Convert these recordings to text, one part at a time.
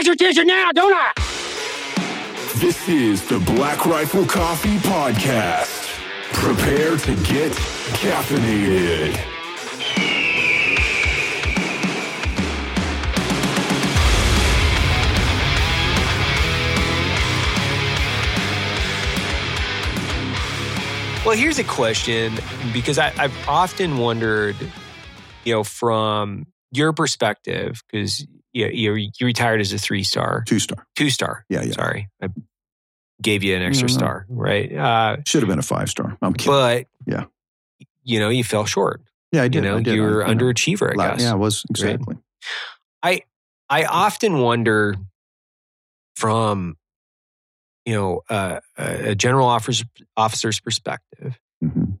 got your attention now, don't I? This is the Black Rifle Coffee Podcast. Prepare to get caffeinated. Well, here's a question because I, I've often wondered, you know, from your perspective, because you, you you retired as a three star, Two star. two star. Yeah, yeah. Sorry, I gave you an extra No, no. star, right? Uh, Should have been a five star. I'm kidding. but Yeah. you know, you fell short. yeah, I You did. know, I did. you were I- underachiever, I guess. Yeah, I was exactly. I I often wonder from you know uh, a general officer's, officer's perspective Mhm.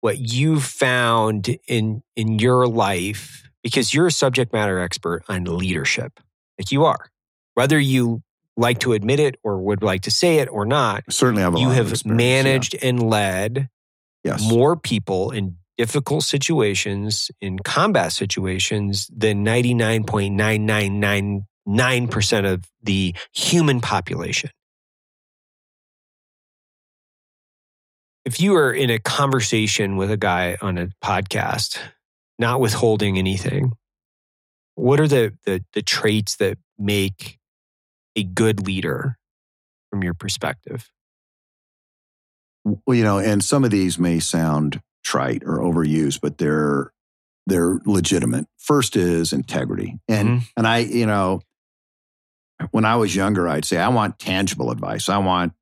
what you found in in your life because you're a subject matter expert on leadership like you are whether you like to admit it or would like to say it or not Certainly have a you have experience, yeah. managed and led Yes. more people in difficult situations in combat situations than 99.9999% of the human population if you are in a conversation with a guy on a podcast not withholding anything what are the the, the traits that make a good leader from your perspective well, you know, and some of these may sound trite or overused, but they're they're legitimate. First is integrity, and Mhm. and I, you know, when I was younger, I'd say I want tangible advice. I want,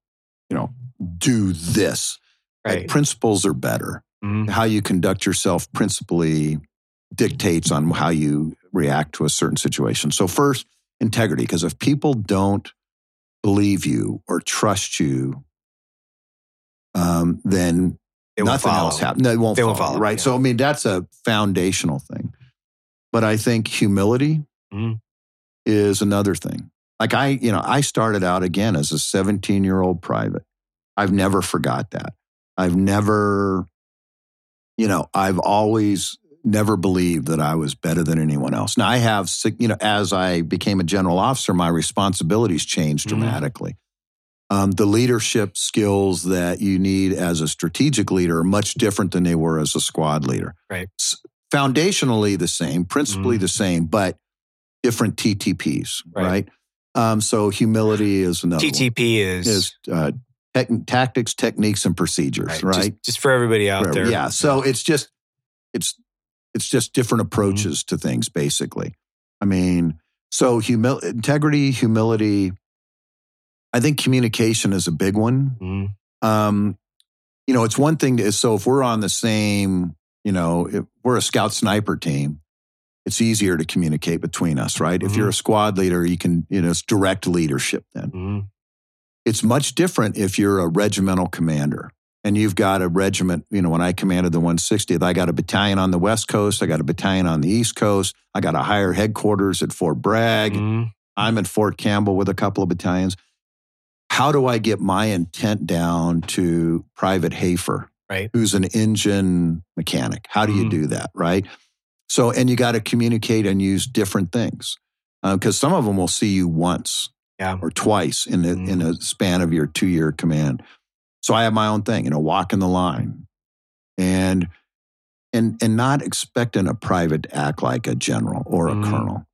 you know, do this. Like, principles are better. Mhm. How you conduct yourself principally dictates on how you react to a certain situation. So first, integrity, because if people don't believe you or trust you, um, then won't nothing else happens. No, they won't They follow, won't follow, right? yeah. So I mean, that's a foundational thing. But I think humility Mhm. is another thing. Like I, you know, I started out again as a 17 year old private. I've never forgot that. I've never, you know, I've always never believed that I was better than anyone else. Now I have, you know, as I became a general officer, my responsibilities changed Mhm. dramatically. Um, the leadership skills that you need as a strategic leader are much different than they were as a squad leader. Right. S- foundationally the same, principally Mhm. the same, but different TTPs, Right. right? Um, so humility is another one. TTP is, is uh, tech tactics, techniques, and procedures, right? Just, just for everybody out Forever. there. Yeah. So it's just it's it's just different Mm-hmm. approaches to things, basically. I mean, so humil- integrity, humility. I think communication is a big one. Mhm. Um, you know, it's one thing to so if we're on the same, you know, if we're a scout sniper team, it's easier to communicate between us, right? If Mm-hmm. you're a squad leader, you can, you know, it's direct leadership then. Mhm. It's much different if you're a regimental commander and you've got a regiment. You know, when I commanded the 160th, I got a battalion on the West Coast, I got a battalion on the East Coast, I got a higher headquarters at Fort Bragg. Mhm. I'm at Fort Campbell with a couple of battalions. How do I get my intent down to Private Hafer, Right. who's an engine mechanic? How do you Mhm. do that, right? So, and you got to communicate and use different things because some of them will see you once Yeah. or twice in a, Mhm. in a span of your two year command. So I have my own thing, you know, walking the line, and and and not expecting a private to act like a general or a Mhm. colonel.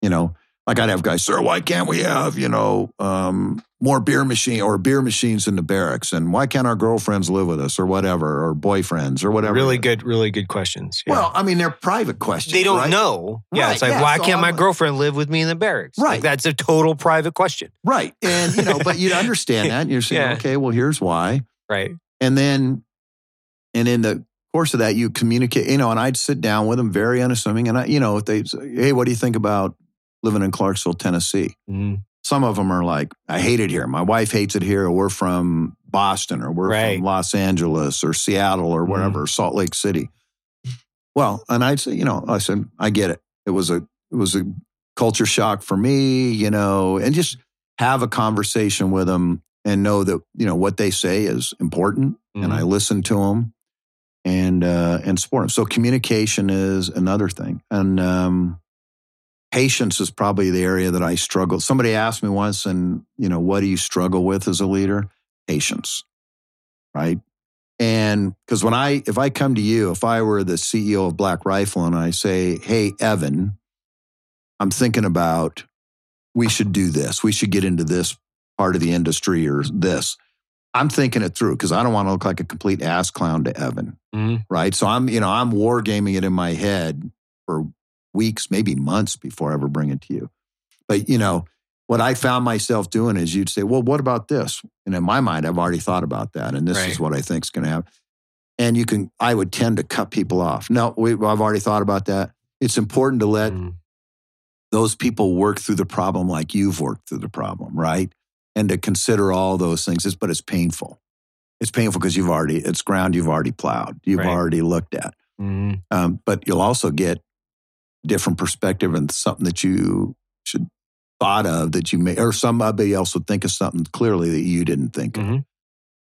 You know, like I'd have guys, sir, why can't we have you know um, more beer machine or beer machines in the barracks, and why can't our girlfriends live with us or whatever, or boyfriends or whatever? Really good, really good questions. Yeah. Well, I mean, they're private questions. they don't right? know. Yeah. Right, It's like, yeah, why so can't my I'm- girlfriend live with me in the barracks? Like, Right. that's a total private question. right? And you know, but you understand that, and you're saying, Yeah. okay, well, here's why. Right. And then, and in the course of that, you communicate, you know, and I'd sit down with them very unassuming. And I, you know, if they say, hey, what do you think about living in Clarksville, Tennessee? Mhm. Some of them are like, I hate it here. My wife hates it here. Or we're from Boston or we're Right. from Los Angeles or Seattle or wherever, Salt Lake City. Well, and I'd say, you know, I said, I get it. It was a, it was a culture shock for me, you know, and just have a conversation with them and know that, you know, what they say is important and I listen to them and uh, and support them. So communication is another thing, and um, patience is probably the area that I struggle. Somebody asked me once, and you know, what do you struggle with as a leader? Patience, right? And because when I, if I come to you, if I were the CEO of Black Rifle and I say, hey, Evan, I'm thinking about we should do this, we should get into this part of the industry or this. I'm thinking it through because I don't want to look like a complete ass clown to Evan, Mhm. right? So I'm, you know, I'm wargaming it in my head for weeks, maybe months before I ever bring it to you. But you know, what I found myself doing is you'd say, "Well, what about this?" And in my mind, I've already thought about that, and this Right. is what I think is going to happen. And you can, I would tend to cut people off. No, we, I've already thought about that. It's important to let Mm. those people work through the problem like you've worked through the problem, right? And to consider all those things. It's, but it's painful. It's painful because you've already, it's ground you've already plowed, you've Right. already looked at. Mhm. Um, but you'll also get different perspective and something that you should thought of that you may, or somebody else would think of something clearly that you didn't think of. Mhm.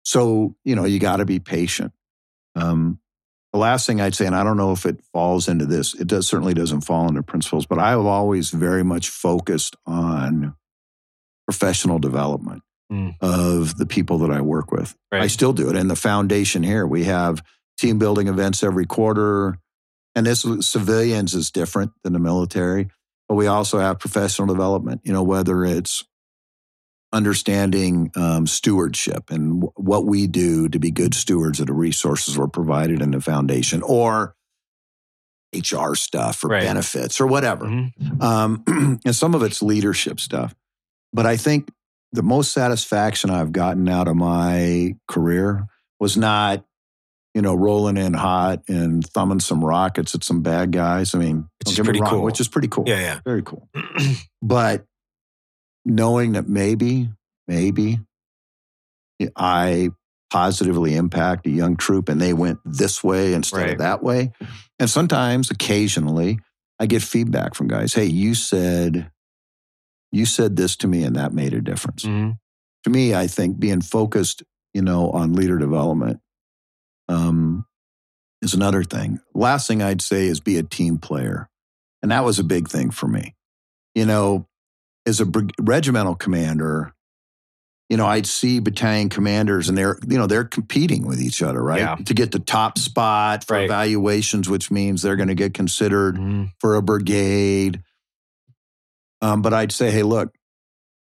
So, you know, you got to be patient. Um, the last thing I'd say, and I don't know if it falls into this, it does certainly doesn't fall into principles, but I have always very much focused on professional development Mm. of the people that I work with. I still do it. And the foundation here, we have team building events every quarter. And this civilians is different than the military, but we also have professional development, you know, whether it's understanding um, stewardship and w- what we do to be good stewards of the resources we're provided in the foundation or HR stuff or Right. benefits or whatever. Mhm. Um, and some of it's leadership stuff. But I think the most satisfaction I've gotten out of my career was not, you know, rolling in hot and thumbing some rockets at some bad guys. I mean, Which is pretty wrong, cool. Which is pretty cool. Yeah, yeah, Very cool. But knowing that maybe, maybe I positively impact a young troop and they went this way instead Right. of that way. And sometimes, occasionally, I get feedback from guys. Hey, you said, you said this to me and that made a difference. Mhm. To me, I think being focused, you know, on leader development um, is another thing. Last thing I'd say is be a team player. And that was a big thing for me. You know, as a brig- regimental commander, you know, I'd see battalion commanders and they're, you know, they're competing with each other, right? Yeah. To get the top spot for Right. evaluations, which means they're going to get considered Mhm. for a brigade. Um, but I'd say, hey, look,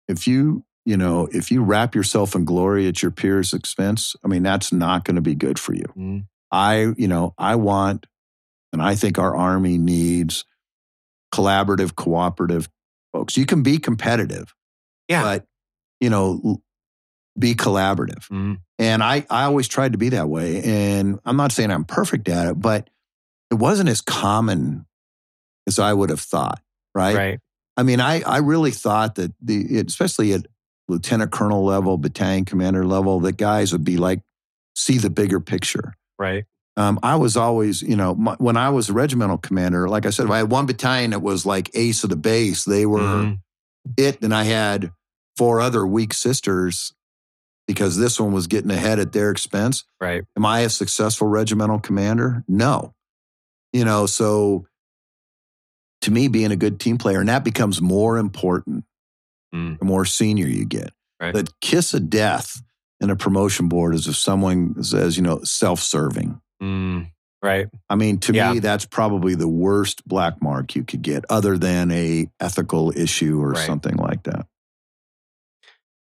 if you, you know, if you wrap yourself in glory at your peers' expense, I mean, that's not going to be good for you. Mhm. I, you know, I want, and I think our Army needs collaborative, cooperative folks. You can be competitive, Yeah. but, you know, be collaborative. Mhm. And I, I always tried to be that way. And I'm not saying I'm perfect at it, but it wasn't as common as I would have thought, right? Right. I mean, I, I really thought that the, especially at lieutenant colonel level, battalion commander level, that guys would be like, see the bigger picture. Right. Um, I was always, you know, my, when I was a regimental commander, like I said, if I had one battalion that was like ace of the base, they were Mhm. it. And I had four other weak sisters because this one was getting ahead at their expense. Right. Am I a successful regimental commander? No. You know, so to me, being a good team player, and that becomes more important Mm. the more senior you get. Right. The kiss of death in a promotion board is if someone says, you know, self serving. Mm. Right. I mean, to Yeah. me, that's probably the worst black mark you could get, other than a ethical issue or Right. something like that.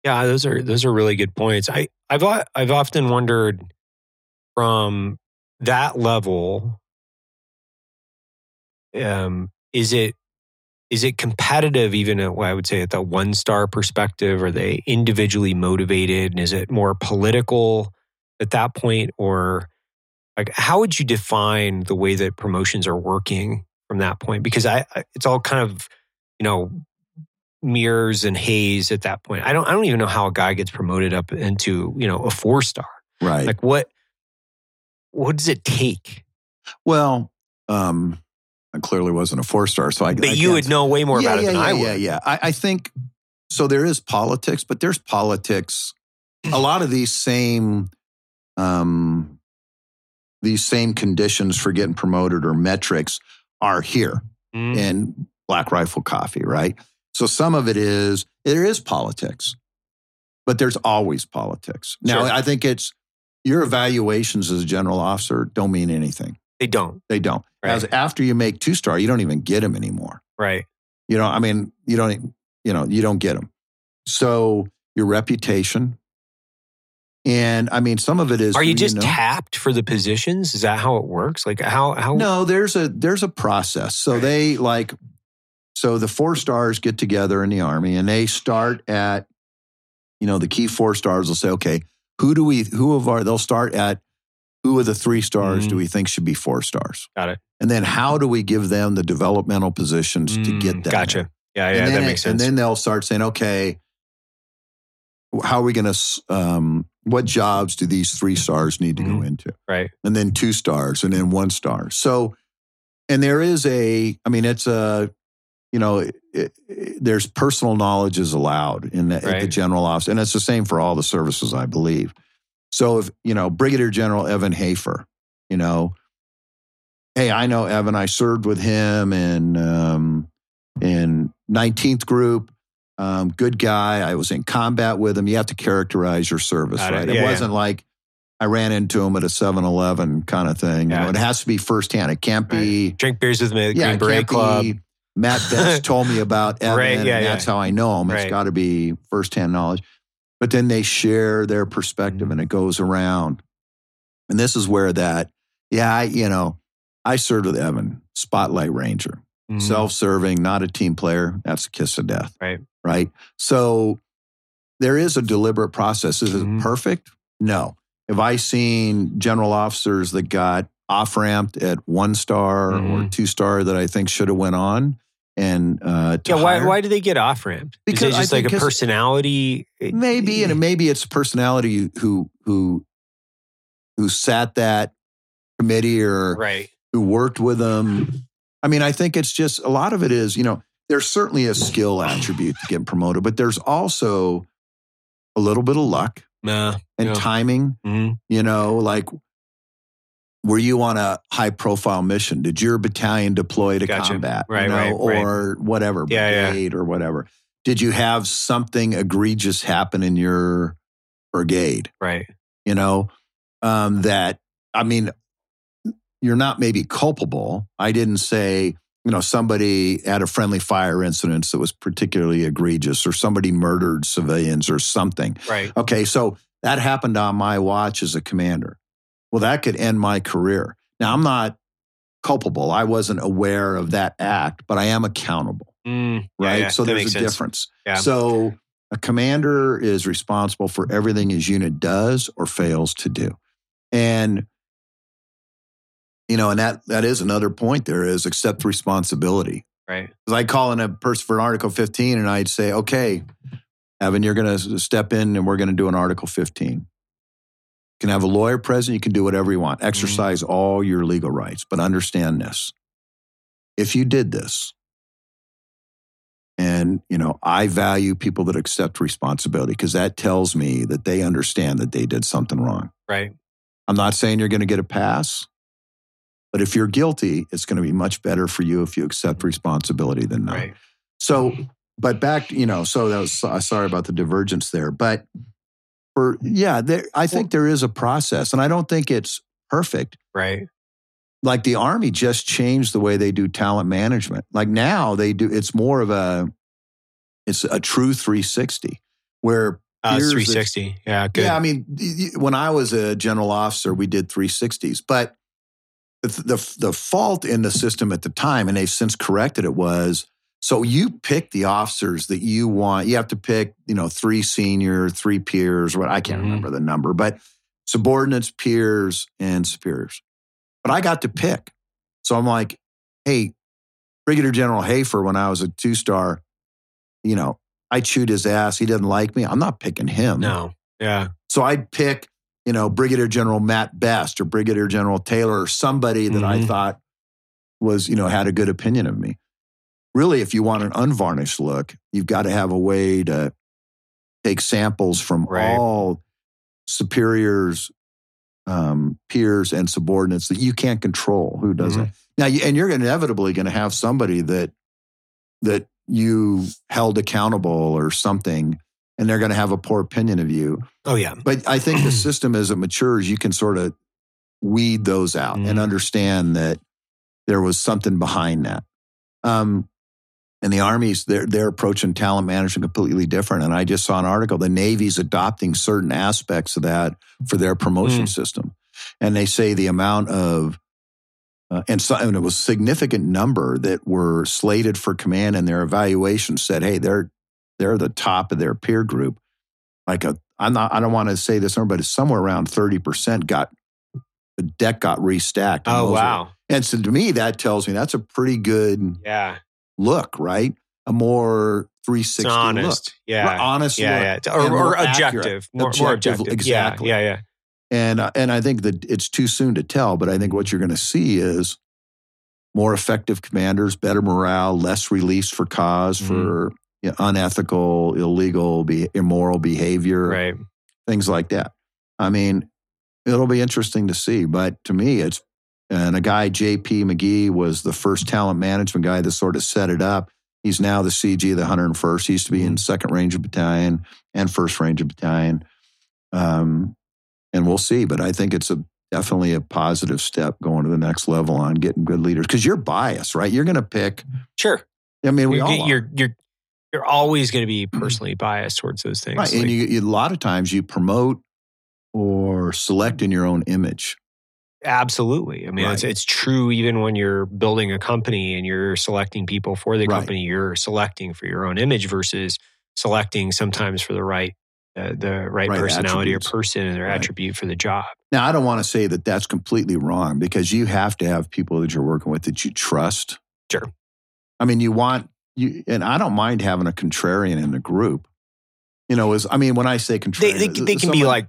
Yeah, those are those are really good points. I I've o- I've often wondered from that level um is it is it competitive even at what I would say at the one star perspective are they individually motivated and is it more political at that point or like how would you define the way that promotions are working from that point because I, I it's all kind of you know mirrors and haze at that point. I don't I don't even know how a guy gets promoted up into, you know, a four star. Right. Like what what does it take? well, um, I clearly wasn't a four star, so I. But I you would know way more yeah, about it than yeah, I would. Yeah, yeah. I, I think so. There is politics, but there's politics. A lot of these same, um, these same conditions for getting promoted or metrics are here. Mm, And Black Rifle Coffee, right? So some of it is there is politics, but there's always politics. Now Sure. I think it's your evaluations as a general officer don't mean anything. They don't. They don't. Right. As after you make two star, you don't even get them anymore. Right. You know, I mean, you don't, you know, you don't get them. So your reputation, and I mean, some of it is. Are you just know. tapped for the positions? Is that how it works? Like how how No, there's a there's a process. So Right. they like, so the four stars get together in the army, and they start at, you know, the key four stars will say, okay, who do we who of our they'll start at who of the three stars do Mhm. we think should be four stars? Got it. And then how do we give them the developmental positions to Mm, get them? there? Gotcha. Yeah, yeah, that it- makes sense. And then they'll start saying, okay, how are we going to, um, what jobs do these three stars need to go Mhm. into? right. And then two stars and then one star. So, and there is a, I mean, it's a, you know, it, it, there's personal knowledge is allowed in the, at the general office. And it's the same for all the services, I believe. So if, you know, Brigadier General Evan Hafer, you know, hey, I know Evan, I served with him in, um, in 19th group. Um, good guy. I was in combat with him. You have to characterize your service, Got it. right? Yeah, it wasn't like I ran into him at a 7 Eleven kind of thing. You Yeah. know, it has to be firsthand. It can't be, Drink beers with me at the yeah, Green it Beret Club. be Matt Best told me about Evan, Right, yeah, and yeah. that's how I know him. It's Right. got to be firsthand knowledge. But then they share their perspective Mhm. and it goes around. And this is where that, yeah, I, you know, I served with Evan, Spotlight Ranger Mhm. self serving, not a team player. That's a kiss of death. Right. Right. So there is a deliberate process. Is Mhm. it perfect? No. Have I seen general officers that got off ramped at one star or Mhm. two star that I think should have went on? And uh, yeah, why hire? why do they get off ramped? Is Because it I just like a personality? maybe and maybe it's personality who who who sat that committee or right. who worked with them. I mean, I think it's just a lot of it is, you know, there's certainly a skill attribute to getting promoted, but there's also a little bit of luck Nah. and Yeah. timing. Mhm. You know, like were you on a high profile mission? Did your battalion deploy to Gotcha. combat? Right, you know, right, right. or whatever, Yeah, yeah. brigade or whatever. Did you have something egregious happen in your brigade? Right. you know, um, that, I mean, you're not maybe culpable. I didn't say, you know, somebody had a friendly fire incident that was particularly egregious or somebody murdered civilians or something. Right. Okay, so that happened on my watch as a commander. Well, that could end my career. Now, I'm not culpable. I wasn't aware of that act, but I am accountable, Mm, right? yeah, so there's a sense. difference. Yeah. So a commander is responsible for everything his unit does or fails to do. And you know, and that that is another point there is accept responsibility. Right. Because I call in a person for an Article 15 and I'd say, okay, Evan, you're going to step in and we're going to do an Article 15. You can have a lawyer present. You can do whatever you want. Exercise all your legal rights. But understand this. If you did this, and, you know, I value people that accept responsibility because that tells me that they understand that they did something wrong. Right. I'm not saying you're going to get a pass, but if you're guilty, it's going to be much better for you if you accept responsibility than not. Right. So, but back, you know, so that was uh, sorry about the divergence there, but for yeah, there, I think there is a process, and I don't think it's perfect. Right. Like the army just changed the way they do talent management. Like now they do, it's more of a, it's a true 360 where Uh, Here's the- 360. Yeah. Good. yeah, I mean, when I was a general officer, we did 360s, but the, the the fault in the system at the time, and they've since corrected it, was so you pick the officers that you want. You have to pick, you know, three senior, three peers. What I can't Mhm. remember the number, but subordinates, peers, and superiors. But I got to pick, so I'm like, hey, Brigadier General Hafer, when I was a two star, you know, I chewed his ass. He didn't like me. I'm not picking him. no. Yeah. So I'd pick, you know, Brigadier General Matt Best or Brigadier General Taylor or somebody that I Mhm. thought was, you know, had a good opinion of me. Really, if you want an unvarnished look, you've got to have a way to take samples from Right. all superiors, um, peers, and subordinates that you can't control. Who does Mhm. it? Now, and you're inevitably going to have somebody that that you held accountable or something, and they're going to have a poor opinion of you. Oh yeah. But I think the system, as it matures, you can sort of weed those out Mhm. and understand that there was something behind that. Um, and the armies, they're they're approaching talent management completely different. And I just saw an article: the Navy's adopting certain aspects of that for their promotion Mm. system, and they say the amount of uh, and, so, and it was a significant number that were slated for command, and their evaluation said, "Hey, they're they're the top of their peer group." Like a, I'm not, I don't want to say this number, but it's somewhere around thirty percent got the deck got restacked. Oh wow. and so to me, that tells me that's a pretty good Yeah. Look, right? A more 360 It's honest. look. Yeah. Right, honest yeah, yeah. Or, or more objective. More, Objective, objective. exactly. Yeah, yeah, yeah. And uh, and I think that it's too soon to tell, but I think what you're going to see is more effective commanders, better morale, less release for because Mhm. for you know, unethical, illegal, be, immoral behavior, Right. things like that. I mean, it'll be interesting to see, but to me, it's and a guy J.P. McGee was the first talent management guy that sort of set it up. He's now the CG of the 101st. He used to be in Second Ranger Battalion and First Ranger Battalion. Um, and we'll see, but I think it's a definitely a positive step going to the next level on getting good leaders because you're biased, right? You're going to pick. Sure. I mean, we You're, all are. you're you're you're always going to be personally biased towards those things. Right. Like, and you, you, a lot of times you promote or select in your own image. Absolutely. I mean, it's Right. it's true even when you're building a company and you're selecting people for the Right. company. You're selecting for your own image versus selecting sometimes for the right uh, the right, Right personality attributes. or person and their Right. attribute for the job. Now, I don't want to say that that's completely wrong because you have to have people that you're working with that you trust. Sure. I mean, you want you, and I don't mind having a contrarian in the group. You know, is I mean, when I say contrarian, they, they can be like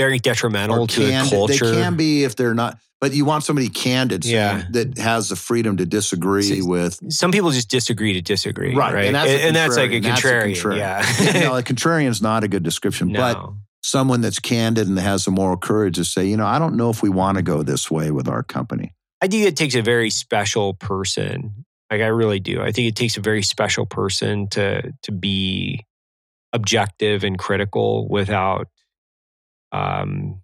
very detrimental to the culture. They can be if they're not, but you want somebody candid, Yeah. that has the freedom to disagree See, with. Some people just disagree to disagree, right? Right, and that's, a and that's like a contrarian. That's contrarian. Yeah. no, a contrarian is not a good description, but someone that's candid and has the moral courage to say, you know, I don't know if we want to go this way with our company. I think it takes a very special person. Like I really do. I think it takes a very special person to to be objective and critical without um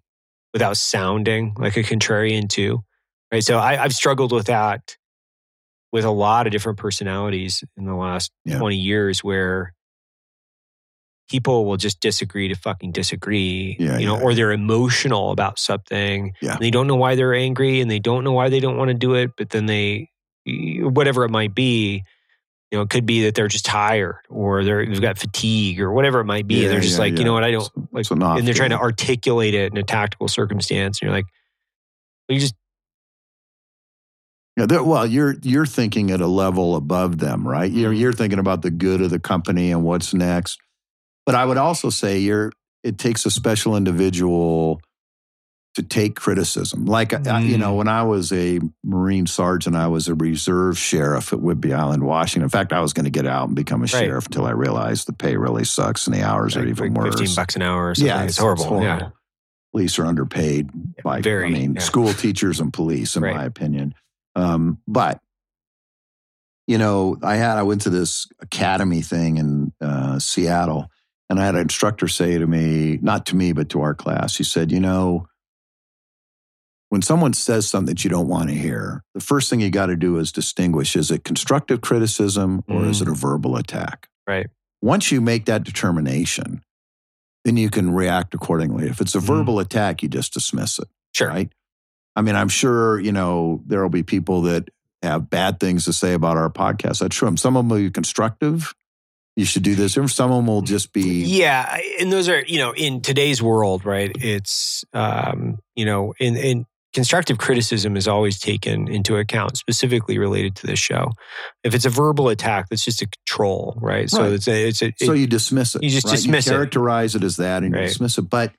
without sounding like a contrarian too. Right. So I, I've struggled with that with a lot of different personalities in the last Yeah. 20 years where people will just disagree to fucking disagree. Yeah, you know, yeah, or they're emotional about something. Yeah. And they don't know why they're angry and they don't know why they don't want to do it, but then they whatever it might be, you know, it could be that they're just tired or they're they've got fatigue or whatever it might be. Yeah, and they're just yeah, like, yeah. you know what, I don't It's- like it's and they're trying to articulate it in a tactical circumstance. And you're like, you just Yeah, well, you're you're thinking at a level above them, right? You're Mm-hmm. you're thinking about the good of the company and what's next. But I would also say you're it takes a special individual to take criticism. Like I- you Mm. know, when I was a Marine sergeant, I was a reserve sheriff at Whidbey Island, Washington. In fact, I was going to get out and become a Right. sheriff until I realized the pay really sucks and the hours are even like worse. 15 bucks an hour or something. Yeah, it's, horrible. Yeah. horrible. Police are underpaid. By, very, I mean, yeah. school teachers and police, in Right. my opinion. Um, but you know, I had I went to this academy thing in uh, Seattle, and I had an instructor say to me, not to me, but to our class, he said, "You know, when someone says something that you don't want to hear, the first thing you got to do is distinguish: is it constructive criticism or is it a verbal attack? Right. Once you make that determination, then you can react accordingly. If it's a Mhm. verbal attack, you just dismiss it. Sure. Right. I mean, I'm sure, you know, there will be people that have bad things to say about our podcast. That's true. Some of them will be constructive. You should do this. Some of them will just be, Yeah, and those are you know in today's world, right? It's um, you know in in constructive criticism is always taken into account, specifically related to this show. If it's a verbal attack, that's just a troll, right? So Right. it's a, it's a so you dismiss it. you just right? dismiss it. characterize it. as that and you dismiss it. But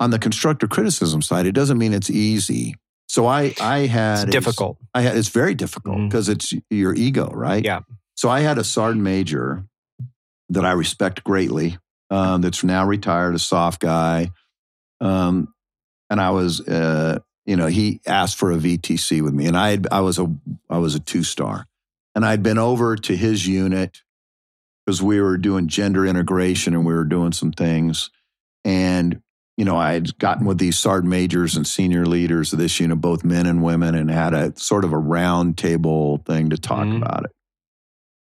on the constructive criticism side, it doesn't mean it's easy. So I, I had it's difficult. I had, it's very difficult because it's your ego, right? Yeah. So I had a sergeant major that I respect greatly, um, that's now retired, a soft guy. Um, and I was, uh, you know, he asked for a VTC with me, and I had, I was a I was a two star, And I'd been over to his unit because we were doing gender integration and we were doing some things. And, you know, I had gotten with these sergeant majors and senior leaders of this unit, both men and women, and had a sort of a round table thing to talk Mhm. about it.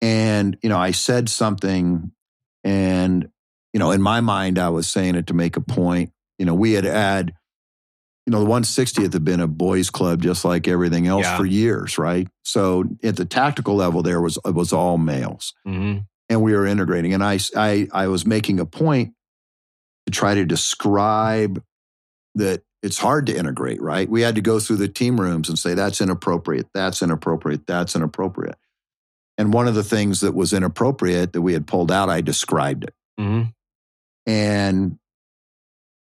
And, you know, I said something and, you know, in my mind, I was saying it to make a point. You know, we had had, you know, the 160th had been a boys' club just like everything else Yeah. for years, right? So at the tactical level, there was it was all males, Mhm. and we were integrating. And I, I, I was making a point to try to describe that it's hard to integrate, right? We had to go through the team rooms and say that's inappropriate, that's inappropriate, that's inappropriate. And one of the things that was inappropriate that we had pulled out, I described it. Mhm. And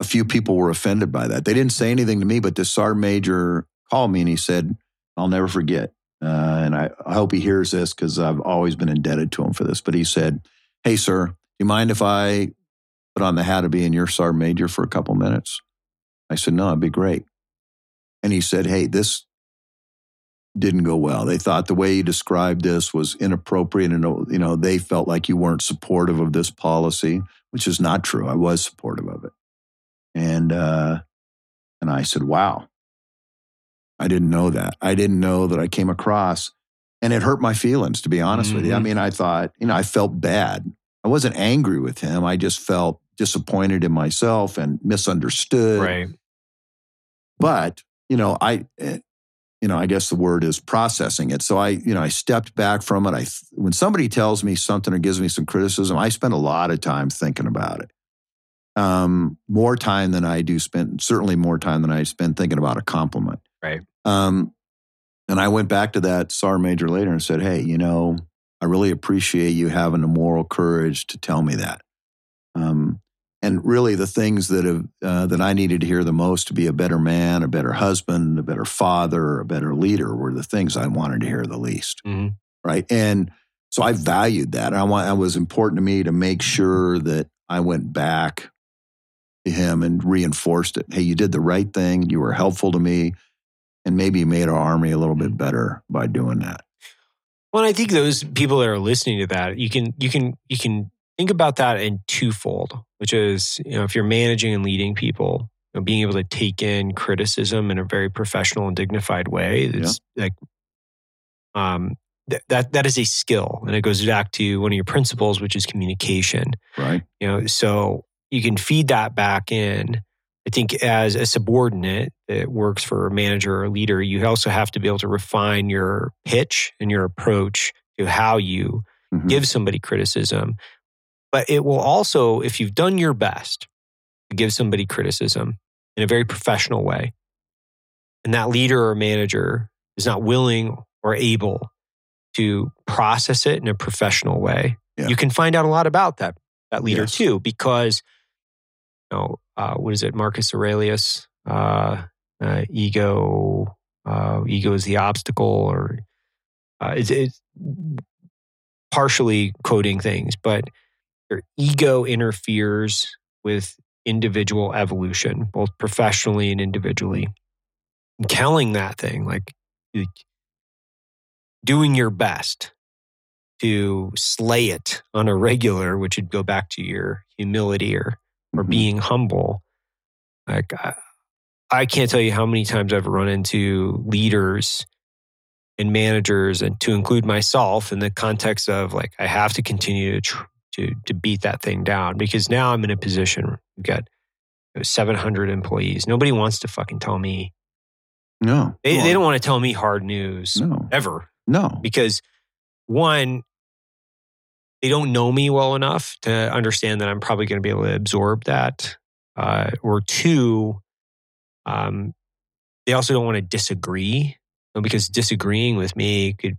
a few people were offended by that. They didn't say anything to me, but this sergeant major called me and he said, I'll never forget. Uh, and I, I hope he hears this because I've always been indebted to him for this. But he said, Hey, sir, do you mind if I put on the hat of being your sergeant major for a couple minutes? I said, No, it'd be great. And he said, Hey, this didn't go well. They thought the way you described this was inappropriate and you know they felt like you weren't supportive of this policy, which is not true. I was supportive of it. And uh and I said, "Wow. I didn't know that. I didn't know that I came across and it hurt my feelings to be honest with you. I Mhm. mean, I thought, you know, I felt bad. I wasn't angry with him. I just felt disappointed in myself and misunderstood Right. but you know i eh, you know i guess the word is processing it so i you know i stepped back from it i when somebody tells me something or gives me some criticism i spend a lot of time thinking about it um more time than i do spend certainly more time than i spend thinking about a compliment Right. um and i went back to that sar major later and said hey you know i really appreciate you having the moral courage to tell me that um and really the things that have uh, that I needed to hear the most to be a better man, a better husband, a better father, a better leader were the things I wanted to hear the least, Mhm. right? And so I valued that. I want it was important to me to make sure that I went back him and reinforced it. Hey, you did the right thing. You were helpful to me, and maybe you made our army a little bit better by doing that. Well, I think those people that are listening to that, you can you can you can think about that in twofold, which is you know if you're managing and leading people, you know, being able to take in criticism in a very professional and dignified way is like um th- that that is a skill, and it goes back to one of your principles, which is communication. Right? You know, so you can feed that back in. I think as a subordinate that works for a manager or a leader, you also have to be able to refine your pitch and your approach to how you Mhm. give somebody criticism. But it will also, if you've done your best to give somebody criticism in a very professional way, and that leader or manager is not willing or able to process it in a professional way, Yeah. you can find out a lot about that that leader Yes. too, because you know, uh, what is it, Marcus Aurelius? Uh, uh, ego, uh, ego is the obstacle, or uh, it's, it's partially quoting things, but your ego interferes with individual evolution, both professionally and individually. And telling that thing, like, like doing your best to slay it on a regular, which would go back to your humility or or Mhm. being humble. Like I, I can't tell you how many times I've run into leaders and managers, and to include myself in the context of like I have to continue to tr- to to beat that thing down because now I'm in a position we've got you know, 700 employees. Nobody wants to fucking tell me No, they, they don't want to tell me hard news No, ever no. because one they don't know me well enough to understand that i'm probably going to be able to absorb that uh, or two um, they also don't want to disagree because disagreeing with me could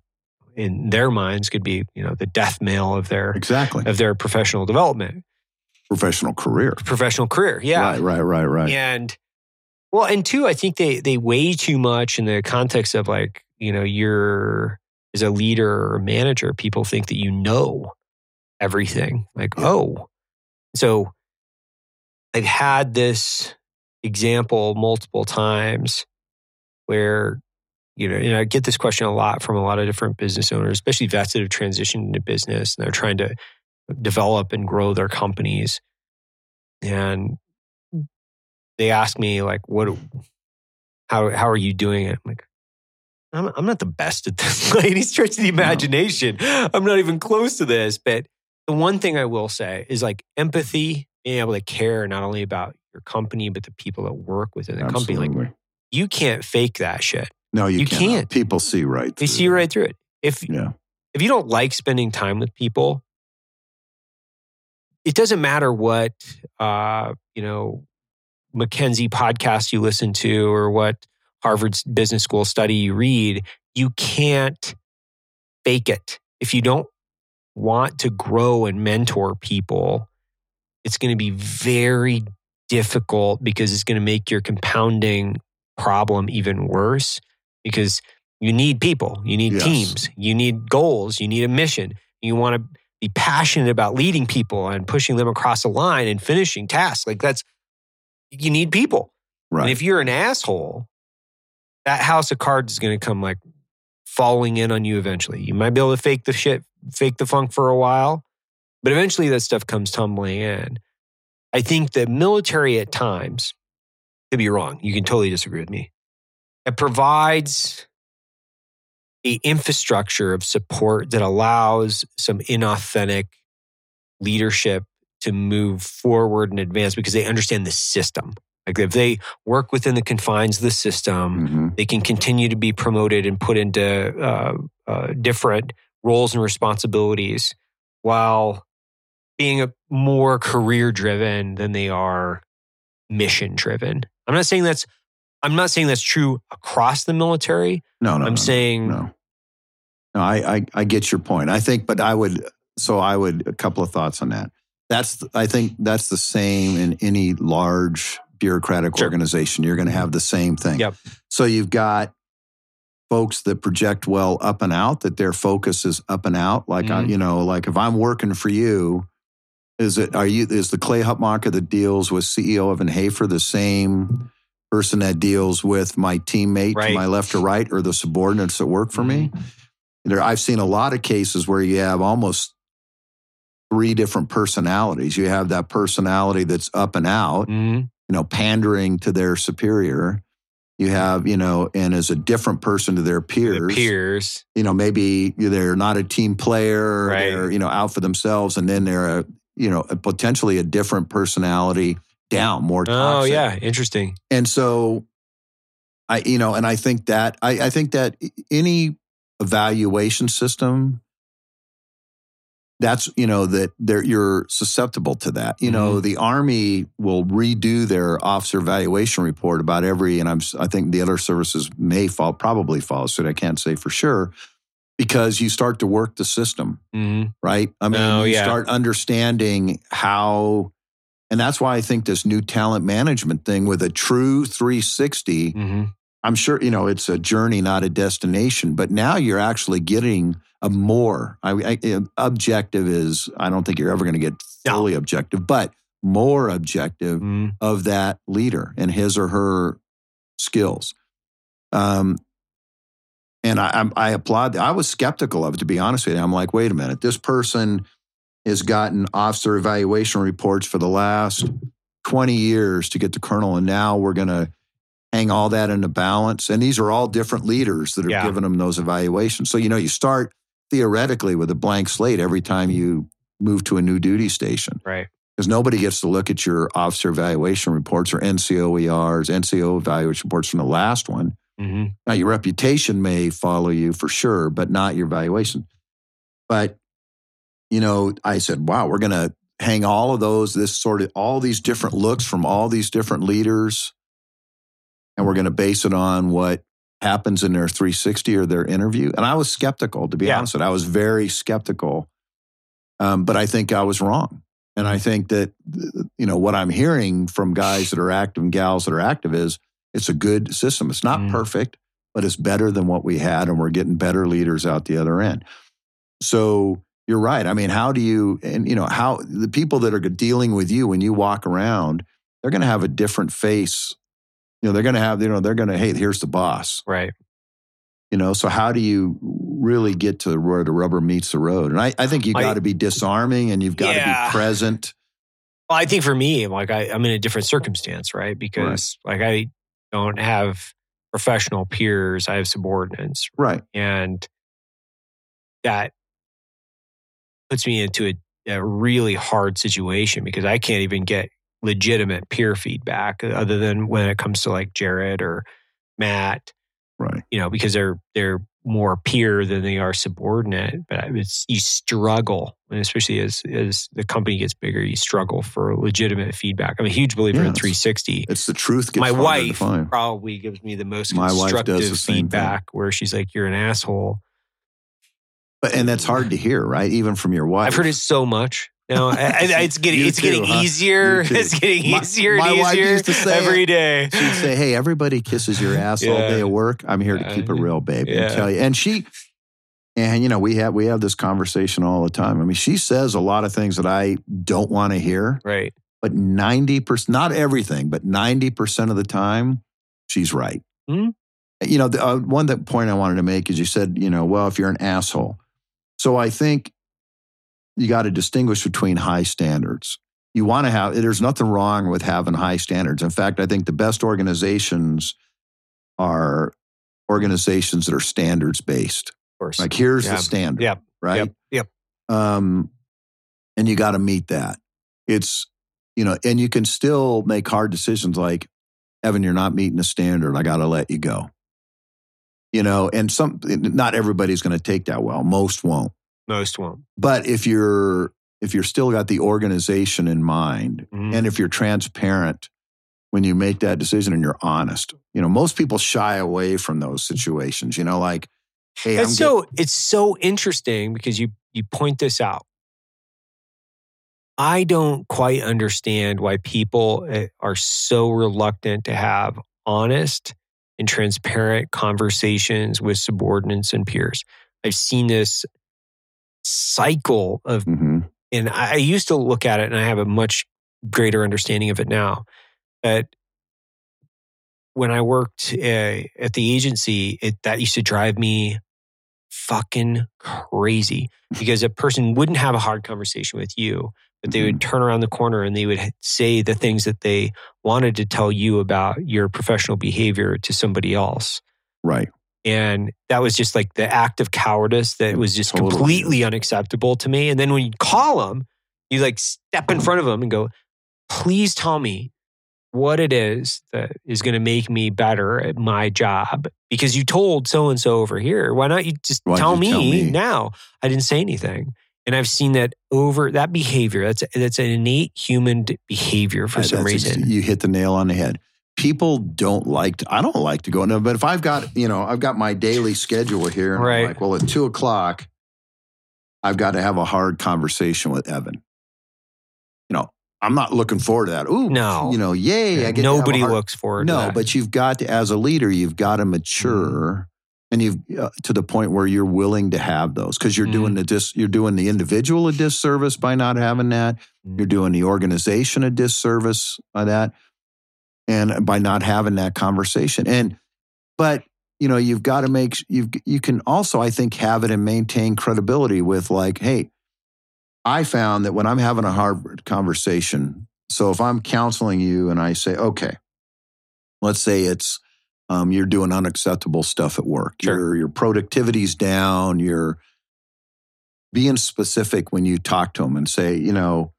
in their minds could be you know the death knell of their Exactly. of their professional development Professional career. professional career yeah Right, right, right, right. and well, and two, I think they they weigh too much in the context of like, you know, you're as a leader or manager, people think that you know everything. Like, oh. So I've had this example multiple times where you know, and I get this question a lot from a lot of different business owners, especially vets that have transitioned into business and they're trying to develop and grow their companies. And they ask me like, what, how, how are you doing it? I'm like, I'm, I'm not the best at this by any stretch of the imagination. No. I'm not even close to this. But the one thing I will say is like empathy, being able to care not only about your company, but the people that work within the Absolutely. company. Like you can't fake that shit. No, you, You cannot. can't. People see right. They see right through it. If Yeah. if you don't like spending time with people, it doesn't matter what uh, you know McKinsey podcast you listen to or what Harvard's business school study you read. You can't fake it. If you don't want to grow and mentor people, it's going to be very difficult because it's going to make your compounding problem even worse because you need people, you need Yes. teams, you need goals, you need a mission. You want to be passionate about leading people and pushing them across the line and finishing tasks. Like that's, you need people. Right. And if you're an asshole, that house of cards is going to come like falling in on you eventually. You might be able to fake the shit, fake the funk for a while, but eventually that stuff comes tumbling in. I think the military at times, could be wrong. You can totally disagree with me. It provides a infrastructure of support that allows some inauthentic leadership to move forward and advance because they understand the system. Like if they work within the confines of the system, Mhm. they can continue to be promoted and put into uh, uh, different roles and responsibilities while being a more career driven than they are mission driven. I'm not saying that's I'm not saying that's true across the military. No, no. I'm no, saying no. No, I, I I get your point. I think, but I would. So I would a couple of thoughts on that. That's I think that's the same in any large bureaucratic Sure. organization. You're going to have the same thing. Yep. So you've got folks that project well up and out. That their focus is up and out. Like I, Mhm. you know, like if I'm working for you, is it are you is the Clay Hutmacher that deals with CEO Evan Hafer the same person that deals with my teammate to my left or right or the subordinates that work for me? There, I've seen a lot of cases where you have almost three different personalities. You have that personality that's up and out, Mhm. you know, pandering to their superior. You have, you know, and as a different person to their The peers. peers. You know, maybe they're not a team player, or Right. they're, you know, out for themselves, and then they're a, you know, a, potentially a different personality down, more oh, toxic. Oh yeah, interesting. And so I, you know, and I think that I, I think that any evaluation system that's you know that there you're susceptible to that you know the army will redo their officer evaluation report about every and i'm i think the other services may fall probably follow suit i can't say for sure because you start to work the system Mhm. right i mean Oh, you yeah. start understanding how and that's why i think this new talent management thing with a true 360 Mhm. I'm sure you know it's a journey, not a destination. But now you're actually getting a more I, I, objective is. I don't think you're ever going to get No. fully objective, but more objective Mhm. of that leader and his or her skills. Um, and I, I'm- I applaud. that. I was skeptical of it to be honest with you. I'm like, wait a minute, this person has gotten officer evaluation reports for the last 20 years to get to colonel, and now we're going to hang all that into balance. And these are all different leaders that are Yeah. given them those evaluations. So, you know, you start theoretically with a blank slate every time you move to a new duty station Right. because nobody gets to look at your officer evaluation reports or NCOERs, NCO evaluation reports from the last one. hmm Now, your reputation may follow you for sure, but not your evaluation. But, you know, I said, wow, we're going to hang all of those, this sort of, all these different looks from all these different leaders, and we're going to base it on what happens in their 360 or their interview. And I was skeptical, to be Yeah. honest with you. I was very skeptical. Um, but I think I was wrong. And I think that, you know, what I'm hearing from guys that are active and gals that are active is it's a good system. It's not Mm. perfect, but it's better than what we had. And we're getting better leaders out the other end. So you're right. I mean, how do you, and, you know, how the people that are dealing with you when you walk around, they're going to have a different face. You know, they're going to have, you know, they're going to, hey, here's the boss. Right. You know, so how do you really get to where the rubber meets the road? And I, I think you got to be disarming and you've got to Yeah. be present. Well, I think for me, like I, I'm in a different circumstance, right? Because like I don't have professional peers, I have subordinates, Right. and that puts me into a, a really hard situation because I can't even get legitimate peer feedback uh, other than when it comes to like Jared or Matt, Right. you know, because they're they're more peer than they are subordinate. But it's you struggle, and especially as as the company gets bigger, you struggle for legitimate feedback. I'm a huge believer in 360. It's the truth. Gets My wife probably gives me the most My wife does constructive the feedback, where she's like, "You're an asshole." But, and that's hard to hear, right? Even from your wife. I've heard it so much. No, I, I, it's getting it's getting huh? easier. It's getting easier my and wife easier used to say every day. She'd say, "Hey, everybody kisses your ass all day at work. I'm here to Uh, keep it real, baby, yeah. and tell you." And she, and you know, we have we have this conversation all the time. I mean, she says a lot of things that I don't want to hear, Right. but ninety percent, not everything, but ninety percent of the time, she's right. Hmm. You know, the uh, one that point I wanted to make is you said, you know, well, if you're an asshole, so I think you got to distinguish between high standards. You want to have, there's nothing wrong with having high standards. In fact, I think the best organizations are organizations that are standards based. Of course. Like, here's Yeah. the standard, Yep. right? Yep. Yep. Um, and you got to meet that. It's, you know, and you can still make hard decisions like, Evan, you're not meeting the standard. I got to let you go. You know, and some, not everybody's going to take that well. Most won't. Most won't. But if you're if you're still got the organization in mind, Mhm. and if you're transparent when you make that decision and you're honest, you know, most people shy away from those situations. You know, like, hey, I'm It's so it's so interesting because you you point this out. I don't quite understand why people eh, are so reluctant to have honest and transparent conversations with subordinates and peers. I've seen this cycle of Mhm. and I I used to look at it and I have a much greater understanding of it now. But when I worked uh, at the agency, it, that used to drive me fucking crazy because a person wouldn't have a hard conversation with you, but they would turn around the corner and they would say the things that they wanted to tell you about your professional behavior to somebody else. right. And that was just like the act of cowardice that was just Totally. completely unacceptable to me. And then when you call them, you like step in front of them and go, please tell me what it is that is going to make me better at my job because you told so and so over here. Why not you just tell you me, tell me? now? I didn't say anything. And I've seen that over that behavior. That's that's an innate human behavior for Uh, some reason. you hit the nail on the head. People don't like to, I don't like to go. No, but if I've got, you know, I've got my daily schedule here. And I'm Right. like, well, at two o'clock, I've got to have a hard conversation with Evan. You know, I'm not looking forward to that. Ooh, No. You know, yay. I get to have a Nobody hard- looks forward to that. No, but you've got to, as a leader, you've got to mature. And you've uh, to the point where you're willing to have those because you're Mhm. doing the dis, you're doing the individual a disservice by not having that. Mhm. You're doing the organization a disservice by that, and by not having that conversation. And but you know you've got to make you you can also I think have it and maintain credibility with like, hey, I found that when I'm having a hard conversation, so if I'm counseling you and I say, okay, let's say it's um, you're doing unacceptable stuff at work, Sure. your your productivity's down, you're being specific when you talk to them and say, you know,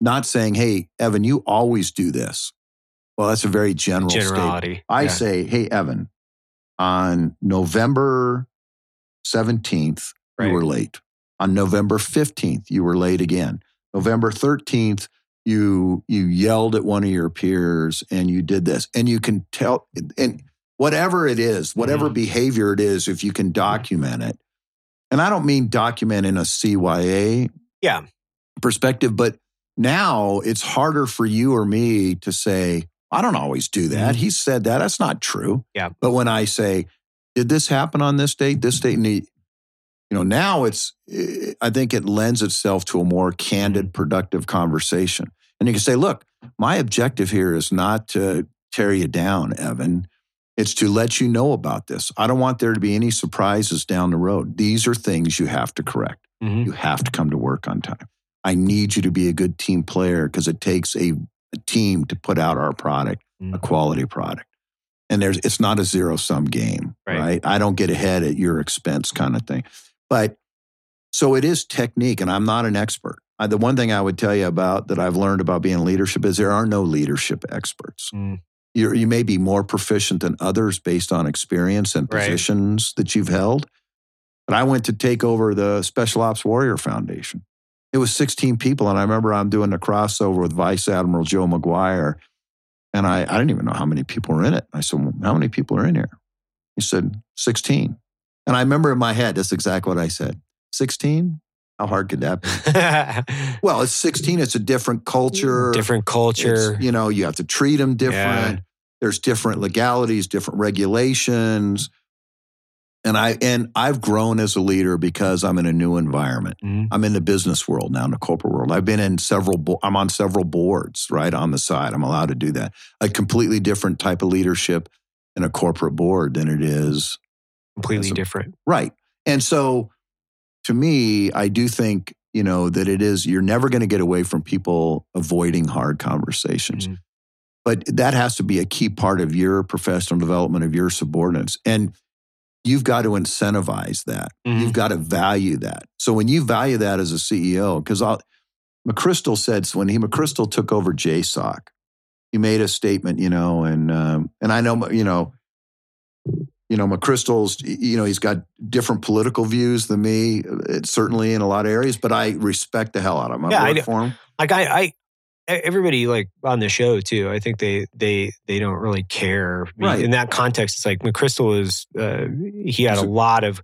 not saying, hey, Evan, you always do this. Well, that's a very general statement. generality. I Yeah. say, hey, Evan, on November 17th, Right. you were late. On November 15th, you were late again. November 13th, you you yelled at one of your peers and you did this. And you can tell and whatever it is, whatever Mhm. behavior it is, if you can document it. And I don't mean document in a CYA Yeah. perspective, but now it's harder for you or me to say, I don't always do that. Mhm. He said that. That's not true. Yeah. But when I say, did this happen on this date, this date, and the, you know, now it's, eh, I think it lends itself to a more candid, productive conversation. And you can say, look, my objective here is not to tear you down, Evan. It's to let you know about this. I don't want there to be any surprises down the road. These are things you have to correct. Mhm. You have to come to work on time. I need you to be a good team player because it takes a team to put out our product, a Mm. quality product. And there's it's not a zero sum game, Right. right. I don't get ahead at your expense kind of thing. But so it is technique, and I'm not an expert. I, the one thing I would tell you about that I've learned about being leadership is there are no leadership experts. Mm. You're, you may be more proficient than others based on experience and Right. positions that you've held. But I went to take over the Special Ops Warrior Foundation. It was 16 people, and I remember I'm doing a crossover with Vice Admiral Joe Maguire, and I, I didn't even know how many people were in it. I said, well, "How many people are in here?" He said, 16. And I remember in my head, that's exactly what I said. 16? How hard could that be? Well, it's 16. It's a different culture. Different culture. It's, you know, you have to treat them different. There's different legalities, different regulations. And I and I've grown as a leader because I'm in a new environment. Mhm. I'm in the business world now, in the corporate world. I've been in several. Bo- I'm on several boards, right on the side. I'm allowed to do that. A completely different type of leadership in a corporate board than it is Completely a- different. Right. And so to me, I do think, you know, that it is, you're never going to get away from people avoiding hard conversations. Mhm. But that has to be a key part of your professional development of your subordinates. And you've got to incentivize that. Mhm. You've got to value that. So when you value that as a CEO, because McChrystal said when he McChrystal took over JSOC, he made a statement, you know, and um, and I know, you know, you know, McChrystal's, you know, he's got different political views than me, uh, certainly in a lot of areas, but I respect the hell out of him. I Yeah, I for him. Like I, I, everybody like on the show too. I think they they they don't really care. Right. In that context, it's like McChrystal is. Uh, he had a lot of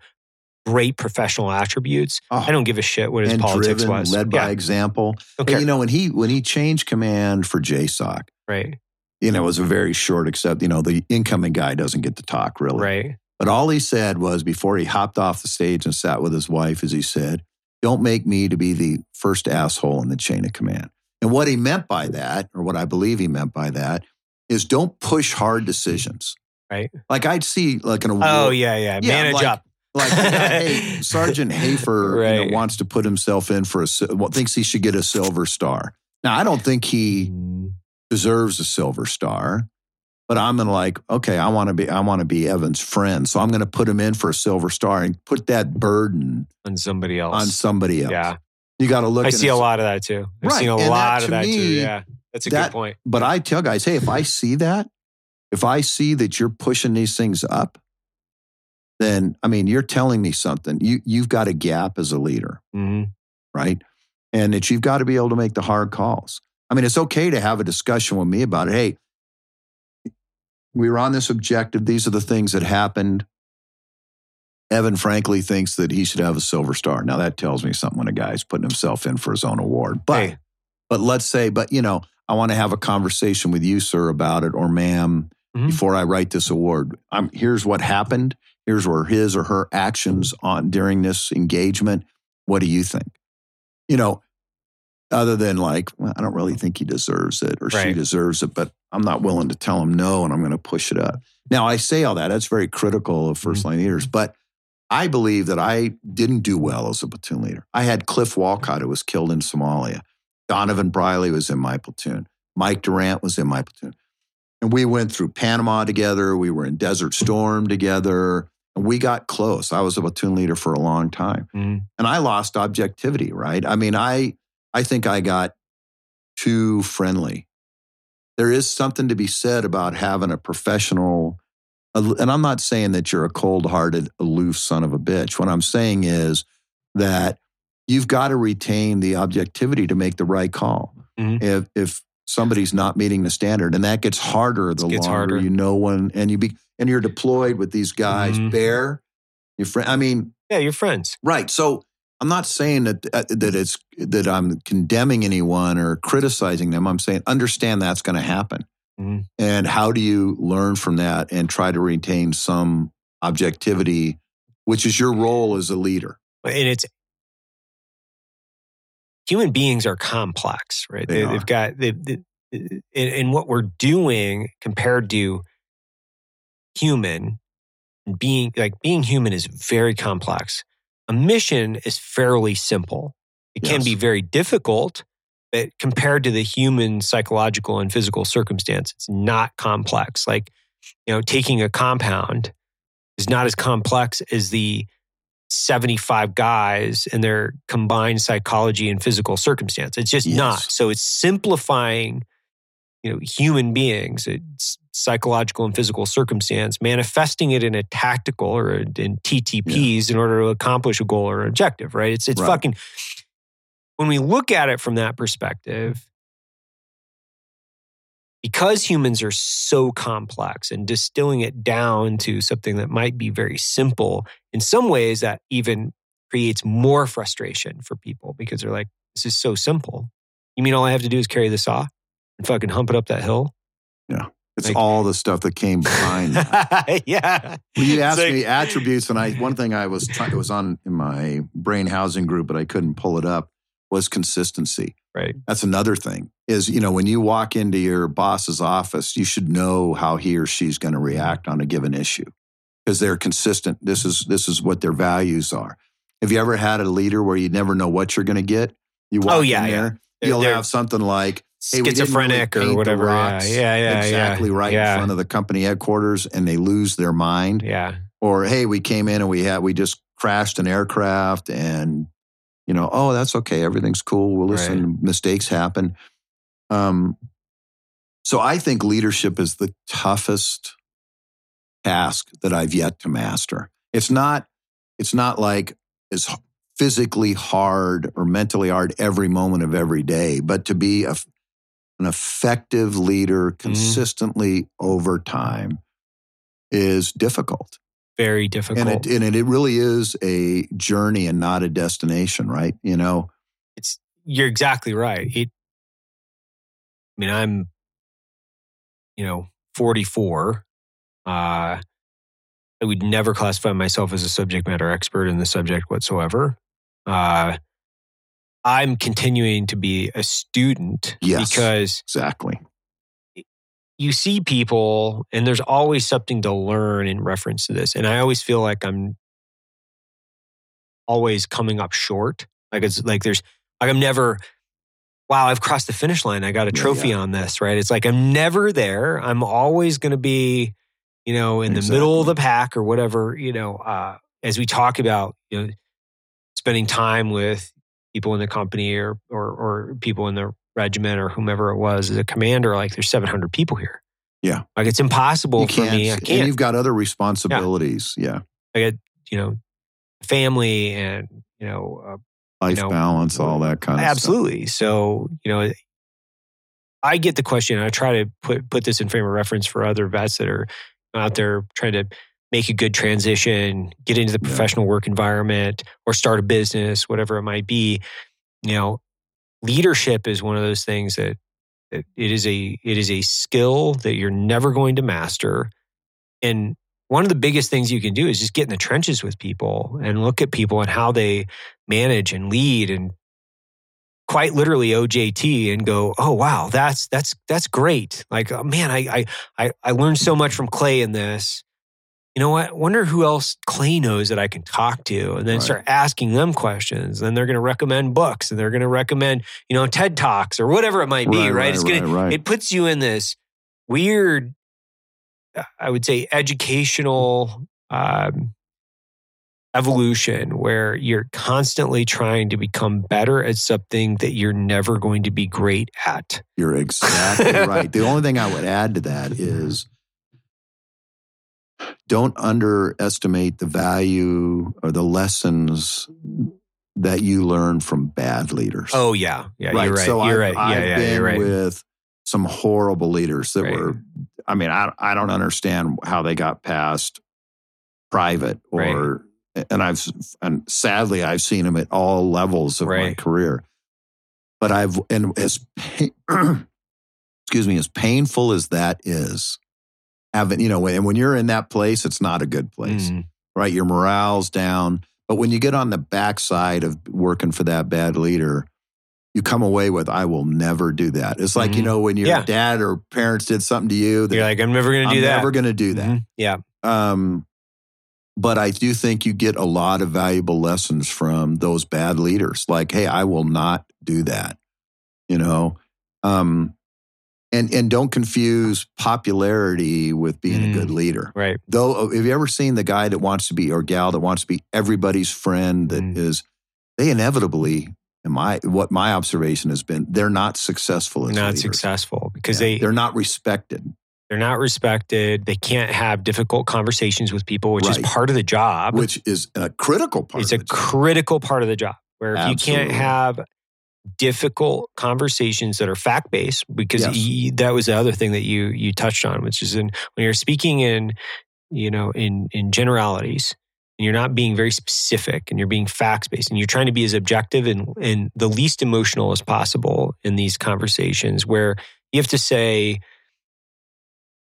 great professional attributes. Oh, I don't give a shit what his and politics driven, was. led yeah, by example. okay, And, you know, when he when he changed command for JSOC, right, you know, it was a very short, except, you know, the incoming guy doesn't get to talk really. right, But all he said was before he hopped off the stage and sat with his wife, as he said, don't make me to be the first asshole in the chain of command. And what he meant by that, or what I believe he meant by that, is don't push hard decisions. right. Like I'd see like an award. Oh yeah, yeah. Yeah, Manage like- up. Like hey, Sergeant Hafer you know, wants to put himself in for a well, thinks he should get a silver star. Now I don't think he Mm, deserves a silver star, but I'm gonna like, okay, I want to be I want to be Evan's friend, so I'm gonna put him in for a silver star and put that burden on somebody else. on somebody else. Yeah, You got to look. I see a lot of that too. I've Right, seen a and lot to of that too. Yeah, that's a that- good point. But I tell guys, hey, if I see that, if I see that you're pushing these things up, then I mean, you're telling me something. You you've got a gap as a leader. hmm right? And that you've got to be able to make the hard calls. I mean, it's okay to have a discussion with me about it. Hey, we were on this objective. These are the things that happened. Evan frankly thinks that he should have a silver star. Now that tells me something when a guy's putting himself in for his own award. But Hey. but let's say, but you know, I want to have a conversation with you, sir, about it, or ma'am, Mhm. before I write this award. I'm here's what happened. Here's where his or her actions on during this engagement. What do you think? You know, other than like, well, I don't really think he deserves it or she deserves it, but I'm not willing to tell him no and I'm going to push it up. Now, I say all that. That's very critical of 1st line leaders, but I believe that I didn't do well as a platoon leader. I had Cliff Wolcott, who was killed in Somalia. Donovan Briley was in my platoon. Mike Durant was in my platoon. And we went through Panama together. We were in Desert Storm together. And we got close. I was a platoon leader for a long time. Mhm. And I lost objectivity, right? I mean, I I think I got too friendly. There is something to be said about having a professional and I'm not saying that you're a cold-hearted, aloof son of a bitch. What I'm saying is that you've got to retain the objectivity to make the right call. Mhm. If if somebody's not meeting the standard, and that gets harder the gets longer harder. you know when, and you be and you're deployed with these guys. Mhm. Bear, your friend. I mean, Yeah, you're friends. right. So I'm not saying that uh, that it's that I'm condemning anyone or criticizing them. I'm saying understand that's going to happen. Mhm. And how do you learn from that and try to retain some objectivity, which is your role as a leader? and it's human beings are complex, right? They have got they, they, and, and what we're doing compared to human, being like being human is very complex. A mission is fairly simple. It can Yes. be very difficult, but compared to the human psychological and physical circumstance, it's not complex. Like, you know, taking a compound is not as complex as the 75 guys and their combined psychology and physical circumstance. It's just Yes. not. So it's simplifying, you know, human beings, uh, it's psychological and physical circumstance, manifesting it in a tactical or in TTPs in order to accomplish a goal or objective, right? It's it's Right. fucking when we look at it from that perspective, because humans are so complex and distilling it down to something that might be very simple, in some ways that even creates more frustration for people because they're like, this is so simple. You mean all I have to do is carry the saw and fucking hump it up that hill? Yeah. It's Like- all the stuff that came behind that. yeah. You asked like- me attributes, and I one thing I was trying it was on in my brain housing group, but I couldn't pull it up. Was consistency. Right. That's another thing. Is you know when you walk into your boss's office, you should know how he or she's going to react on a given issue because they're consistent. This is this is what their values are. Have you ever had a leader where you never know what you're going to get? You oh, walk Oh, yeah, in there, They're- you'll they're have something like Hey, didn't really schizophrenic or whatever. Yeah, yeah, yeah, yeah. exactly right yeah. in front of the company headquarters, and they lose their mind Yeah. or hey we came in and we had we just crashed an aircraft and you know oh that's okay everything's cool we'll listen mistakes happen. Um so i think leadership is the toughest task that i've yet to master. It's not it's not like as physically hard or mentally hard every moment of every day but to be a, an effective leader consistently over time is difficult Very difficult. and it, and it, it really is a journey and not a destination, right? You know, it's you're exactly right. It I mean, I'm you know, 44. Uh I would never classify myself as a subject matter expert in the subject whatsoever. Uh I'm continuing to be a student Yes. because exactly. You see people and there's always something to learn in reference to this and i always feel like i'm always coming up short. Like it's like there's like i'm never wow i've crossed the finish line. I got a trophy yeah. on this right? It's like i'm never there. I'm always going to be you know in the middle of the pack or whatever you know uh as we talk about you know spending time with people in the company or or, or people in the regiment or whomever it was as a commander like there's 700 people here Yeah. like it's impossible you for me i and can't you've got other responsibilities. Yeah, i got you know family and you know uh, life know, balance, all that kind of stuff. absolutely so you know i get the question and i try to put put this in frame of reference for other vets that are out there trying to make a good transition get into the Yeah. professional work environment or start a business whatever it might be you know leadership is one of those things that, it is a it is a skill that you're never going to master and one of the biggest things you can do is just get in the trenches with people and look at people and how they manage and lead and quite literally OJT and go, oh wow, that's that's that's great. Like oh, man, I I I learned so much from Clay in this. You know what? Wonder who else Clay knows that I can talk to, and then Right. start asking them questions. Then they're going to recommend books, and they're going to recommend you know TED talks or whatever it might be. Right? right, it's gonna it puts you in this weird, uh, I would say, educational um, evolution where you're constantly trying to become better at something that you're never going to be great at. You're exactly right. The only thing I would add to that is don't underestimate the value or the lessons that you learn from bad leaders. Oh yeah, yeah, you're right. So you're I've, right. Yeah, I've yeah, been you're right. with some horrible leaders that Right. were. I mean, I I don't understand how they got past private or. And I've and sadly I've seen them at all levels of my career. But I've and as excuse me, as painful as that is, having you know, and when you're in that place, it's not a good place Mm, right? Your morale's down. But when you get on the backside of working for that bad leader, you come away with, I will never do that. It's like, you Mhm. know, when your Yeah. dad or parents did something to you You're like, I'm never going to do that. I'm never going to do that. Mhm. Yeah. Um, but I do think you get a lot of valuable lessons from those bad leaders. Like, hey, I will not do that. You know, um, and and don't confuse popularity with being a good Mm. leader. Right. Though, have you ever seen the guy that wants to be or gal that wants to be everybody's friend? That is, Mm. they inevitably, in my what my observation has been, they're not successful as Not leaders. successful because Yeah, they, they're not respected. they're not respected. They can't have difficult conversations with people, which is part of the job. which is a critical part. it's of a the job. critical part of the job where if you can't have difficult conversations that are fact based because Yes. y- that was the other thing that you you touched on which is in when you're speaking in you know in in generalities and you're not being very specific and you're being facts based and you're trying to be as objective and and the least emotional as possible in these conversations where you have to say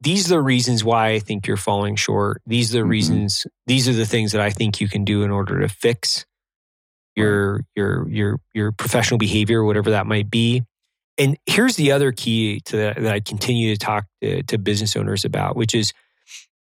these are the reasons why I think you're falling short. These are the Mhm. reasons. These are the things that I think you can do in order to fix your your your your professional behavior, whatever that might be. And here's the other key to that that I continue to talk to, to business owners about, which is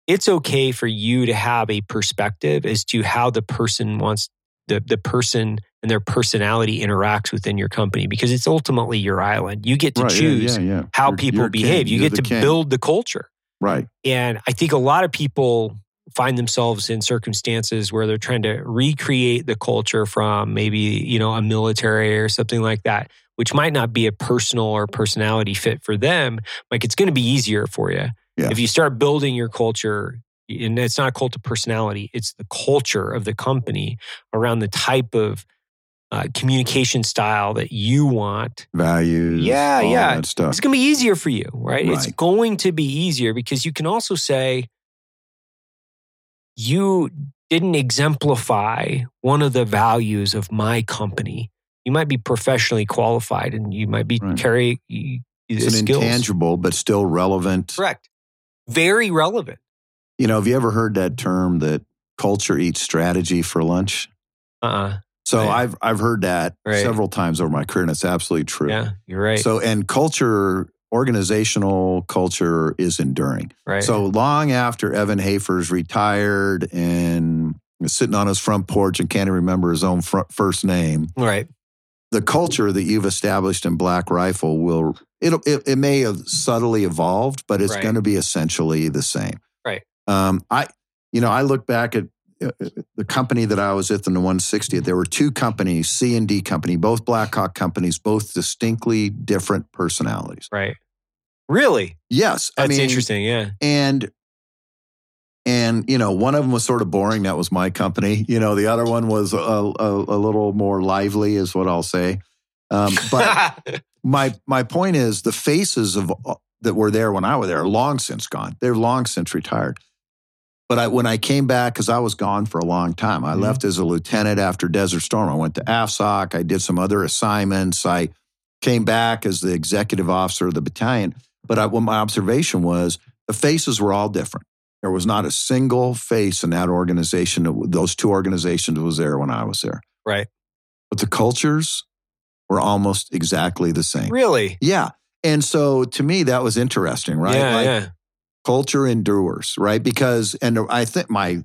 it's okay for you to have a perspective as to how the person wants the the person and their personality interacts within your company because it's ultimately your island. You get to Right, choose yeah, yeah. how You're- people you're king. behave. You You're get to king. build the culture. right. And I think a lot of people find themselves in circumstances where they're trying to recreate the culture from maybe, you know, a military or something like that, which might not be a personal or personality fit for them. Like it's going to be easier for you. Yeah. If you start building your culture, and it's not a cult of personality, it's the culture of the company around the type of uh, communication style that you want Values. Yeah, all yeah. That stuff. it's going to be easier for you, right? It's going to be easier because you can also say you didn't exemplify one of the values of my company. You might be professionally qualified and you might be Right. It's an skills. intangible, but still relevant. Correct. Very relevant. You know, have you ever heard that term that culture eats strategy for lunch? Uh-uh. So oh, Right. I've I've heard that Right. several times over my career, and it's absolutely true. Yeah, you're right. So and culture, organizational culture is enduring. right. So long after Evan Hafer's retired and sitting on his front porch and can't even remember his own fr- first name, right. the culture that you've established in Black Rifle will it'll, it it may have subtly evolved, but it's Right. going to be essentially the same. Right. Um, I you know I look back at the company that I was at in the 160th. There were two companies, C and D company, both Blackhawk companies, both distinctly different personalities. Right. Really? Yes, That's I mean, interesting. Yeah. and and you know one of them was sort of boring that was my company you know the other one was a, a, a little more lively is what i'll say um, but my my point is the faces of uh, that were there when i was there are long since gone they're long since retired but I, when I came back, because I was gone for a long time, I Mhm. left as a lieutenant after Desert Storm. I went to AFSOC. I did some other assignments. I came back as the executive officer of the battalion. But I, what my observation was, the faces were all different. There was not a single face in that organization, that- those two organizations was there when I was there. right. But the cultures were almost exactly the same. Really? Yeah. And so to me, that was interesting, right? Yeah. Like, yeah. Culture endures, right? Because, and I think my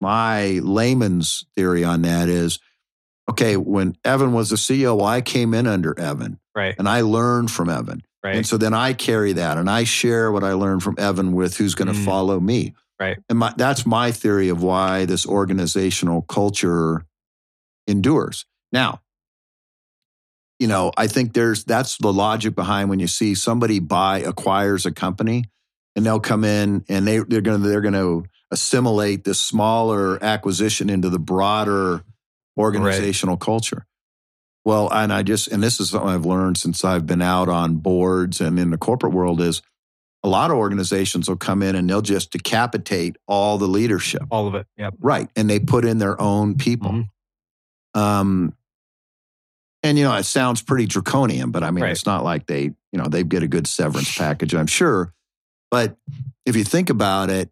my layman's theory on that is, okay, when Evan was the CEO, I came in under Evan, Right. and I learned from Evan, Right. and so then I carry that, and I share what I learned from Evan with who's going to Mm. follow me, Right. And my, that's my theory of why this organizational culture endures. Now, you know, I think there's that's the logic behind when you see somebody buy acquires a company and they'll come in and they they're going to they're going to assimilate this smaller acquisition into the broader organizational culture. Well, and I just and this is something I've learned since I've been out on boards and in the corporate world is a lot of organizations will come in and they'll just decapitate all the leadership. All of it. Yep. Right. And they put in their own people. Mhm. Um, and you know, it sounds pretty draconian, but I mean, Right. it's not like they, you know, they get a good severance package, I'm sure. But if you think about it,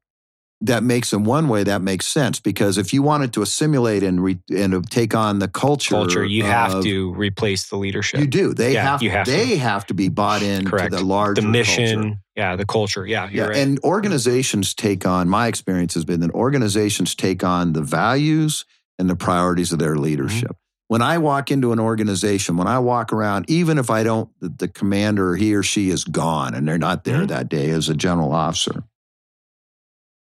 that makes in one way that makes sense because if you wanted to assimilate and re, and take on the culture, culture you have to replace the leadership You do. They Yeah, have. you have to. they have to be bought in correct to the larger the mission culture. yeah the culture yeah you're Yeah, right. and organizations take on. My experience has been that organizations take on the values and the priorities of their Mm-hmm. When I walk into an organization, when I walk around, even if I don't, the, the commander, he or she is gone and they're not there Mhm. that day as a general officer.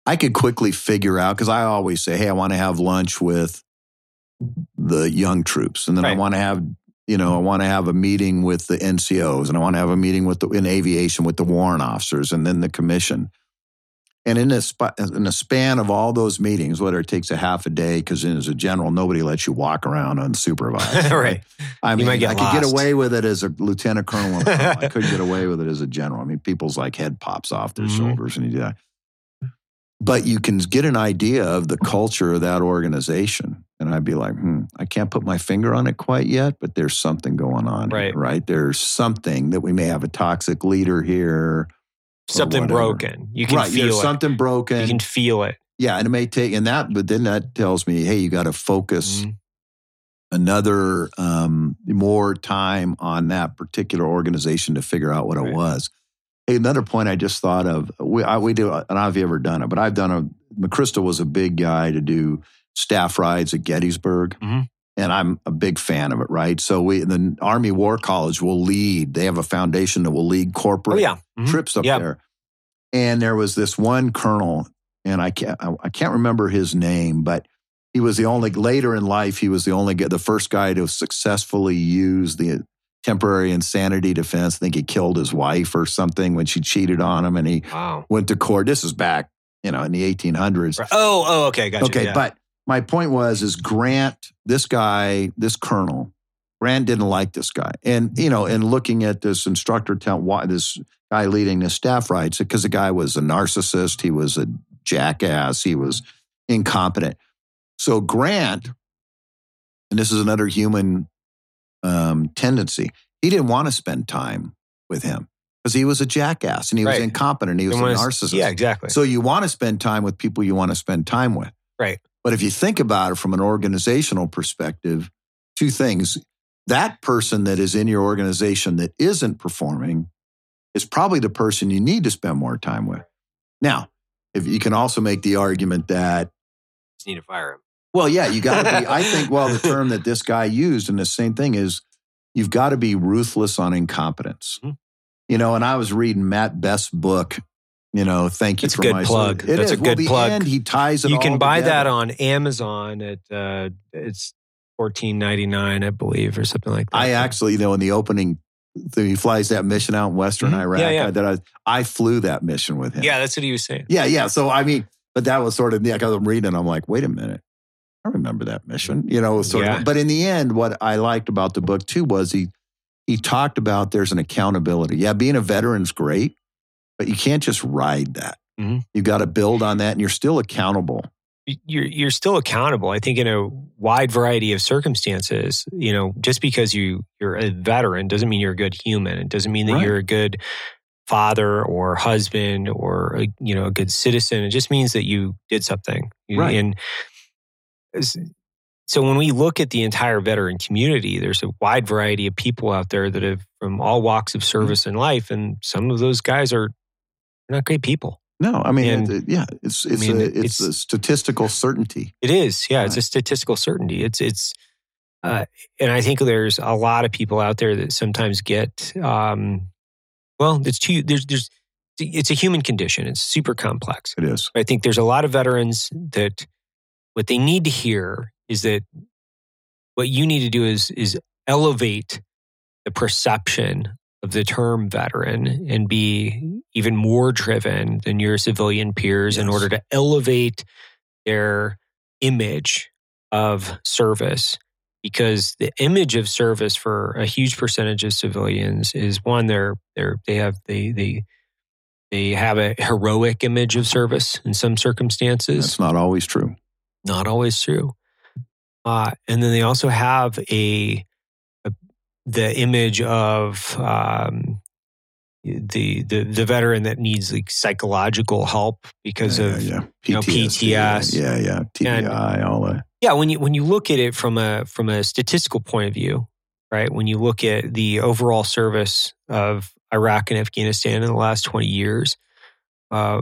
I could quickly figure out because I always say, "Hey, I want to have lunch with the young troops, and then I want to have, you know, I want to have a meeting with the NCOs, and I want to have a meeting with the in aviation with the warrant officers, and then the commission." And in a sp- in a span of all those meetings, whether it takes a half a day, because as a general, nobody lets you walk around unsupervised. right I You mean, I could get away with it as a lieutenant colonel. I couldn't get away with it as a general. I mean, people's like head pops off their Mhm. shoulders and you do that. But you can get an idea of the culture of that organization. And I'd be like, hmm, I can't put my finger on it quite yet, but there's something going on. here, Right. right. There's something that we may have a toxic leader here. Something whatever. broken you can right. feel it something broken. you can feel it yeah. And it may take, and that, but then that tells me, hey, you got to focus Mhm. another um, more time on that particular organization to figure out what it was. Hey, another point I just thought of. We I, we do. I don't know if you ever done it, but I've done a. McChrystal was a big guy to do staff rides at Gettysburg, Mhm. And I'm a big fan of it. Right, so we the Army War College will lead. They have a foundation that will lead corporate oh yeah Mhm. trips up Yeah. there. And there was this one colonel, and I can't I can't remember his name, but he was the only later in life. He was the only the first guy to successfully use the temporary insanity defense. I think he killed his wife or something when she cheated on him, and he wow went to court. This is back, you know, in the 1800s. Oh oh okay gotcha Okay, yeah. but my point was is Grant, this guy, this colonel, Grant didn't like this guy, and you know, and looking at this instructor tell why this guy leading the staff rides because the guy was a narcissist, he was a jackass, he was incompetent. So Grant, and this is another human um, tendency, he didn't want to spend time with him because he was a jackass and he was Right. incompetent, he was a narcissist. yeah exactly So you want to spend time with people you want to spend time with. Right. But if you think about it from an organizational perspective, two things. That person that is in your organization that isn't performing is probably the person you need to spend more time with. Now, if you can also make the argument that, just need to fire him well, yeah, you got to be, I think, well, the term that this guy used and the same thing is you've got to be ruthless on incompetence. Mhm. You know, and I was reading Matt Best's book, you know, thank you That's a for good my plug. It That's a is. Well, good the plug. end, he ties it you can buy that on Amazon at uh, it's fourteen ninety nine, I believe, or something like that. I actually, you know, in the opening, he flies that mission out in Western Mhm. Iraq. Yeah, yeah. I, that I, I flew that mission with him. yeah, that's what he was saying. yeah, yeah. So I mean, but that was sort of yeah. I'm reading, I'm like, wait a minute, I remember that mission. You know, sort Yeah. of. But in the end, what I liked about the book too was he he talked about there's an accountability. Yeah, being a veteran's great, but you can't just ride that. Mhm. You got to build on that, and you're still accountable. you're you're still accountable. I think in a wide variety of circumstances. You know, just because you you're a veteran doesn't mean you're a good human. It doesn't mean that Right. you're a good father or husband or a, you know a good citizen. It just means that you did something. Right. And so when we look at the entire veteran community, there's a wide variety of people out there that have from all walks of service in life, and some of those guys are not great people. No, I mean, And- it- yeah, it's it's mean, a, it's, it's- a statistical certainty. It is, yeah. It's a statistical certainty. It's it's, uh, and I think there's a lot of people out there that sometimes get, um, well, it's too there's there's it's a human condition. It's super complex. It is. I think there's a lot of veterans that what they need to hear is that what you need to do is is elevate the perception of the term veteran and be even more driven than your civilian peers in order to elevate their image of service because the image of service for a huge percentage of civilians is one they're they're they have they they they have a heroic image of service in some circumstances That's not always true. not always true. Uh, and then they also have a the image of um, the the the veteran that needs like psychological help because yeah, of yeah, you know, PTSD, PTS. Yeah, yeah, TBI, all that. Yeah, when you when you look at it from a from a statistical point of view, right? When you look at the overall service of Iraq and Afghanistan in the last twenty years, uh,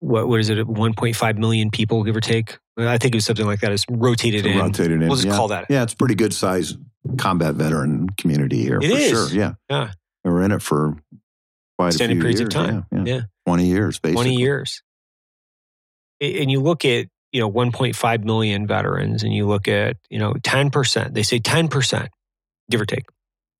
what what is it? One point five million people, give or take. I think it was something like that. It's rotated in. Rotated in. We'll just yeah. call that. Yeah, it's pretty good size combat veteran community here It for is. sure. Yeah, Yeah. we were in it for quite Extended a few periods years. of time. Yeah, yeah. Yeah. twenty years, basically. 20 years. And you look at, you know, 1.5 million veterans and you look at, you know, 10%, they say 10%, give or take,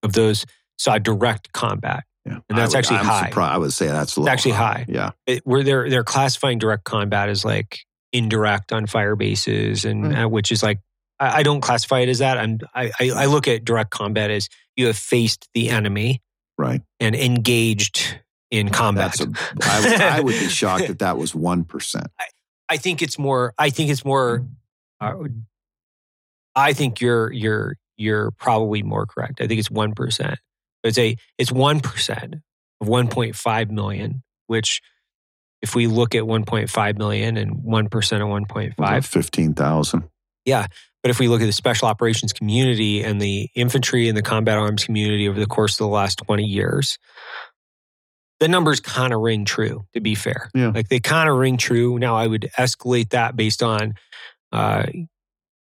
of those saw direct combat. Yeah, And that's would, actually I'm high. surprised- I would say that's actually high. Yeah, It, where they're, they're classifying direct combat as like indirect on fire bases and Right. uh, which is like, I, I don't classify it as that. I'm, I, I, I look at direct combat as you have faced the enemy right. and engaged in combat. A. I, would- I would be shocked if that was one percent. I think it's more. I think it's more. Uh, I think you're you're you're probably more correct. I think it's one percent. It's a it's one percent of one point five million. Which, if we look at one point five million and one percent of one point five, fifteen thousand. But if we look at the special operations community and the infantry and the combat arms community over the course of the last 20 years, the numbers kind of ring true, to be fair. Yeah. Like they kind of ring true. Now, I would escalate that based on, uh,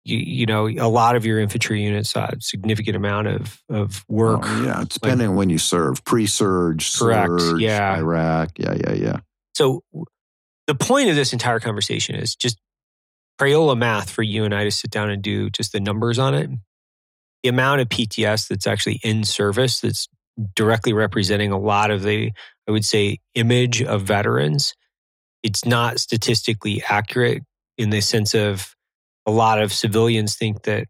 you, you know, a lot of your infantry units saw a significant amount of, of work. Oh, yeah, it's depending on when you serve. Pre-surge, Correct, surge, yeah. Iraq. Yeah, yeah, yeah. So the point of this entire conversation is just Crayola math for you and I to sit down and do just the numbers on it. The amount of PTS that's actually in service that's directly representing a lot of the, I would say, image of veterans. It's not statistically accurate in the sense of a lot of civilians think that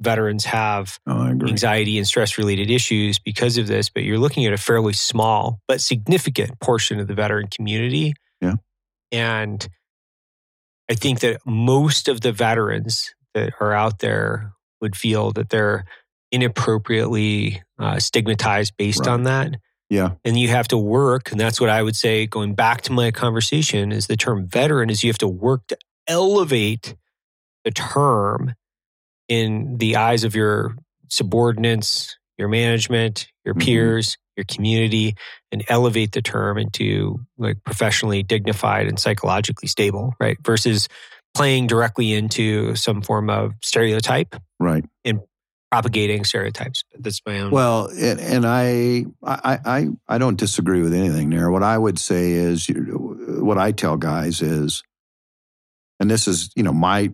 veterans have Oh, anxiety and stress related issues because of this, but you're looking at a fairly small but significant portion of the veteran community. Yeah. And I think that most of the veterans that are out there would feel that they're inappropriately uh, stigmatized based Right. on that. Yeah, And you have to work, and that's what I would say, going back to my conversation, is the term veteran is you have to work to elevate the term in the eyes of your subordinates, your management, your Mhm. peers, your community, and elevate the term into like professionally dignified and psychologically stable, right? Versus playing directly into some form of stereotype, right. And propagating stereotypes. That's my own. Well, and, and I, I, I, I don't disagree with anything there. What I would say is, what I tell guys is, and this is, you know, my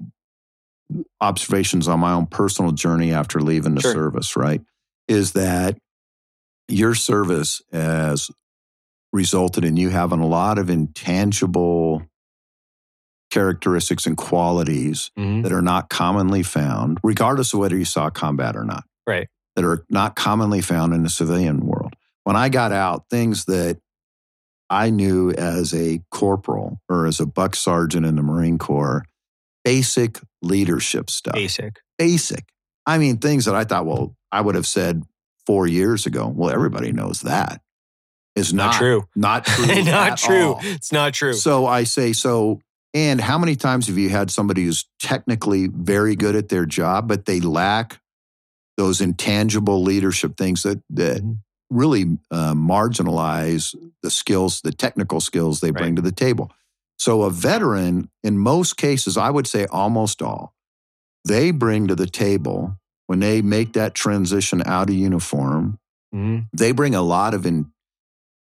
observations on my own personal journey after leaving the Sure. service, right? Is that your service has resulted in you having a lot of intangible characteristics and qualities Mhm. that are not commonly found, regardless of whether you saw combat or not. Right. That are not commonly found in the civilian world. When I got out, things that I knew as a corporal or as a buck sergeant in the Marine Corps, basic leadership stuff. basic. Basic. I mean, things that I thought, well, I would have said four years ago. Well, everybody knows that. Is Not, not, true. Not true. not true. all. It's not true. So I say, so, and how many times have you had somebody who's technically very good at their job, but they lack those intangible leadership things that, that Mhm. really uh, marginalize the skills, the technical skills they bring Right. to the table? So a veteran, in most cases, I would say almost all, they bring to the table when they make that transition out of uniform Mhm. they bring a lot of in,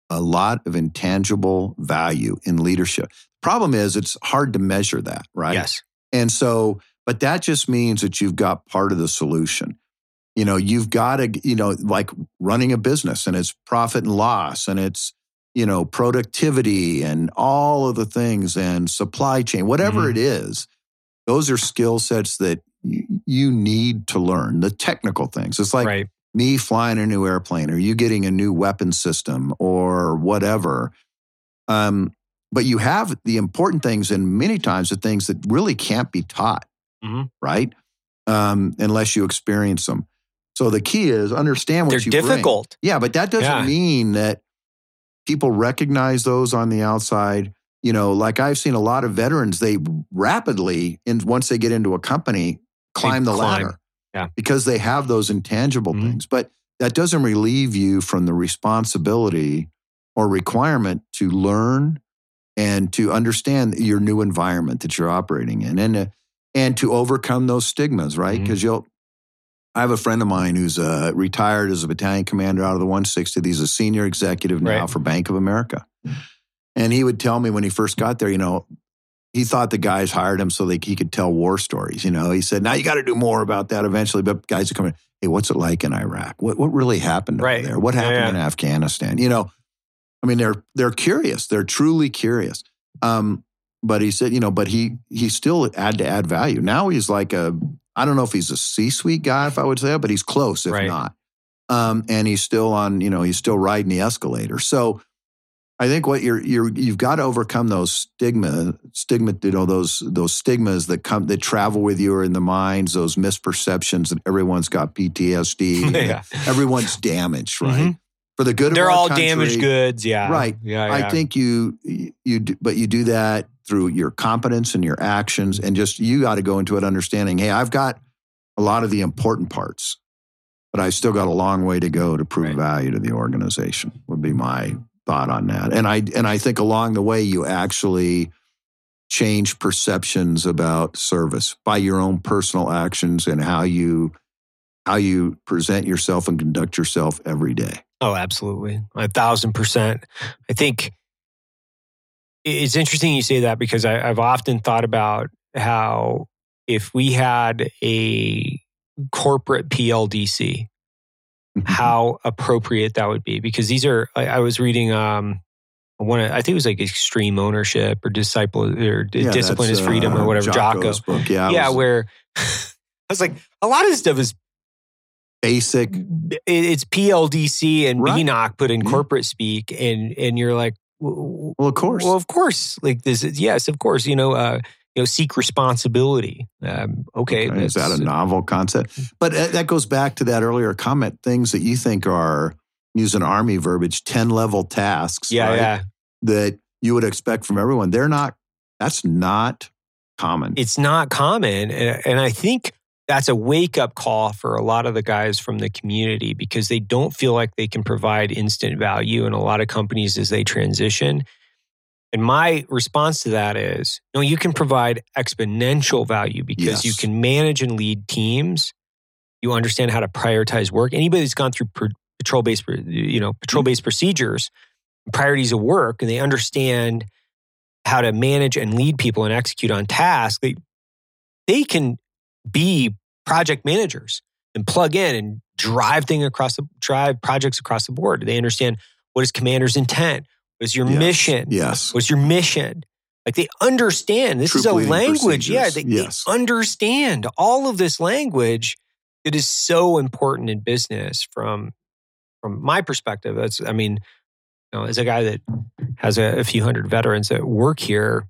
a lot of intangible value in leadership. Problem is, it's hard to measure that, right? Yes. And so, but that just means that you've got part of the solution. You know, you've got to, you know, like running a business and it's profit and loss and it's, you know, productivity and all of the things and supply chain, whatever Mhm. it is. Those are skill sets that you, you need to learn the technical things. It's like right. me flying a new airplane or you getting a new weapon system or whatever. Um, but you have the important things and many times the things that really can't be taught, Mhm. right? Um, unless you experience them. So the key is understand what They're you bring. difficult. Yeah, but that doesn't Yeah. mean that people recognize those on the outside. You know, like I've seen a lot of veterans, they rapidly, and once they get into a company, climb the climb. ladder. Yeah. Because they have those intangible Mhm. things. But that doesn't relieve you from the responsibility or requirement to learn and to understand your new environment that you're operating in and uh, and to overcome those stigmas, right? Because you'll I have a friend of mine who's uh, retired as a battalion commander out of the 160th. He's a senior executive now Right. for Bank of America. And he would tell me when he first got there, you know, he thought the guys hired him so that he could tell war stories. You know, he said, now you got to do more about that eventually. But guys are coming, hey, what's it like in Iraq? What, what really happened over Right. there? What happened yeah. in Afghanistan? You know, I mean, they're they're curious. They're truly curious. Um, but he said, you know, but he he still had to add value. Now he's like a, I don't know if he's a C-suite guy, if I would say, that, but he's close, if Right. not. Um, and he's still on, you know, he's still riding the escalator. So I think what you're you're you've got to overcome those stigma, stigma, you know, those those stigmas that come that travel with you or in the minds, those misperceptions that everyone's got PTSD. yeah. Everyone's damaged, right? Mhm. For the good of They're all country, damaged goods. Yeah. Right. Yeah. I think you you do, but you do that through your competence and your actions, and just you got to go into it understanding. Hey, I've got a lot of the important parts, but I still got a long way to go to prove Right. value to the organization. Would be my thought on that. And I and I think along the way you actually change perceptions about service by your own personal actions and how you how you present yourself and conduct yourself every day. Oh, absolutely. A thousand percent. I think it's interesting you say that because I, I've often thought about how if we had a corporate PLDC, how appropriate that would be. Because these are, I, I was reading um, one, of- I think it was like extreme ownership or disciple or Yeah, discipline is freedom or uh, whatever. Jocko. Jocko's book. Yeah, yeah, was where I was like, a lot of this stuff is basic. it- it's PLDC and Right. BNOC put in Yeah. corporate speak, and and you're like, Well, of course. well, of course, like this is yes, of course, you know, uh, you know, seek responsibility. Um, okay, Okay, Is that a novel concept? But uh, that goes back to that earlier comment. Things that you think are, use an army verbiage, ten level tasks. Yeah, right, yeah. That you would expect from everyone. They're not. That's not common. It's not common, and, and I think that's a wake up call for a lot of the guys from the community because they don't feel like they can provide instant value in a lot of companies as they transition. And my response to that is no, you can provide exponential value because you can manage and lead teams. You understand how to prioritize work. Anybody that's gone through patrol based, you know, mm-hmm. patrol based procedures, priorities of work, and they understand how to manage and lead people and execute on tasks, they they can be project managers and plug in and drive thing across the drive projects across the board. They understand what is commander's intent, what is your Yes. mission, yes. what's your mission. Like they understand this Troop is a language. Yeah, they, they understand all of this language that is so important in business from from my perspective. That's I mean, you know, as a guy that has a, a few hundred veterans that work here,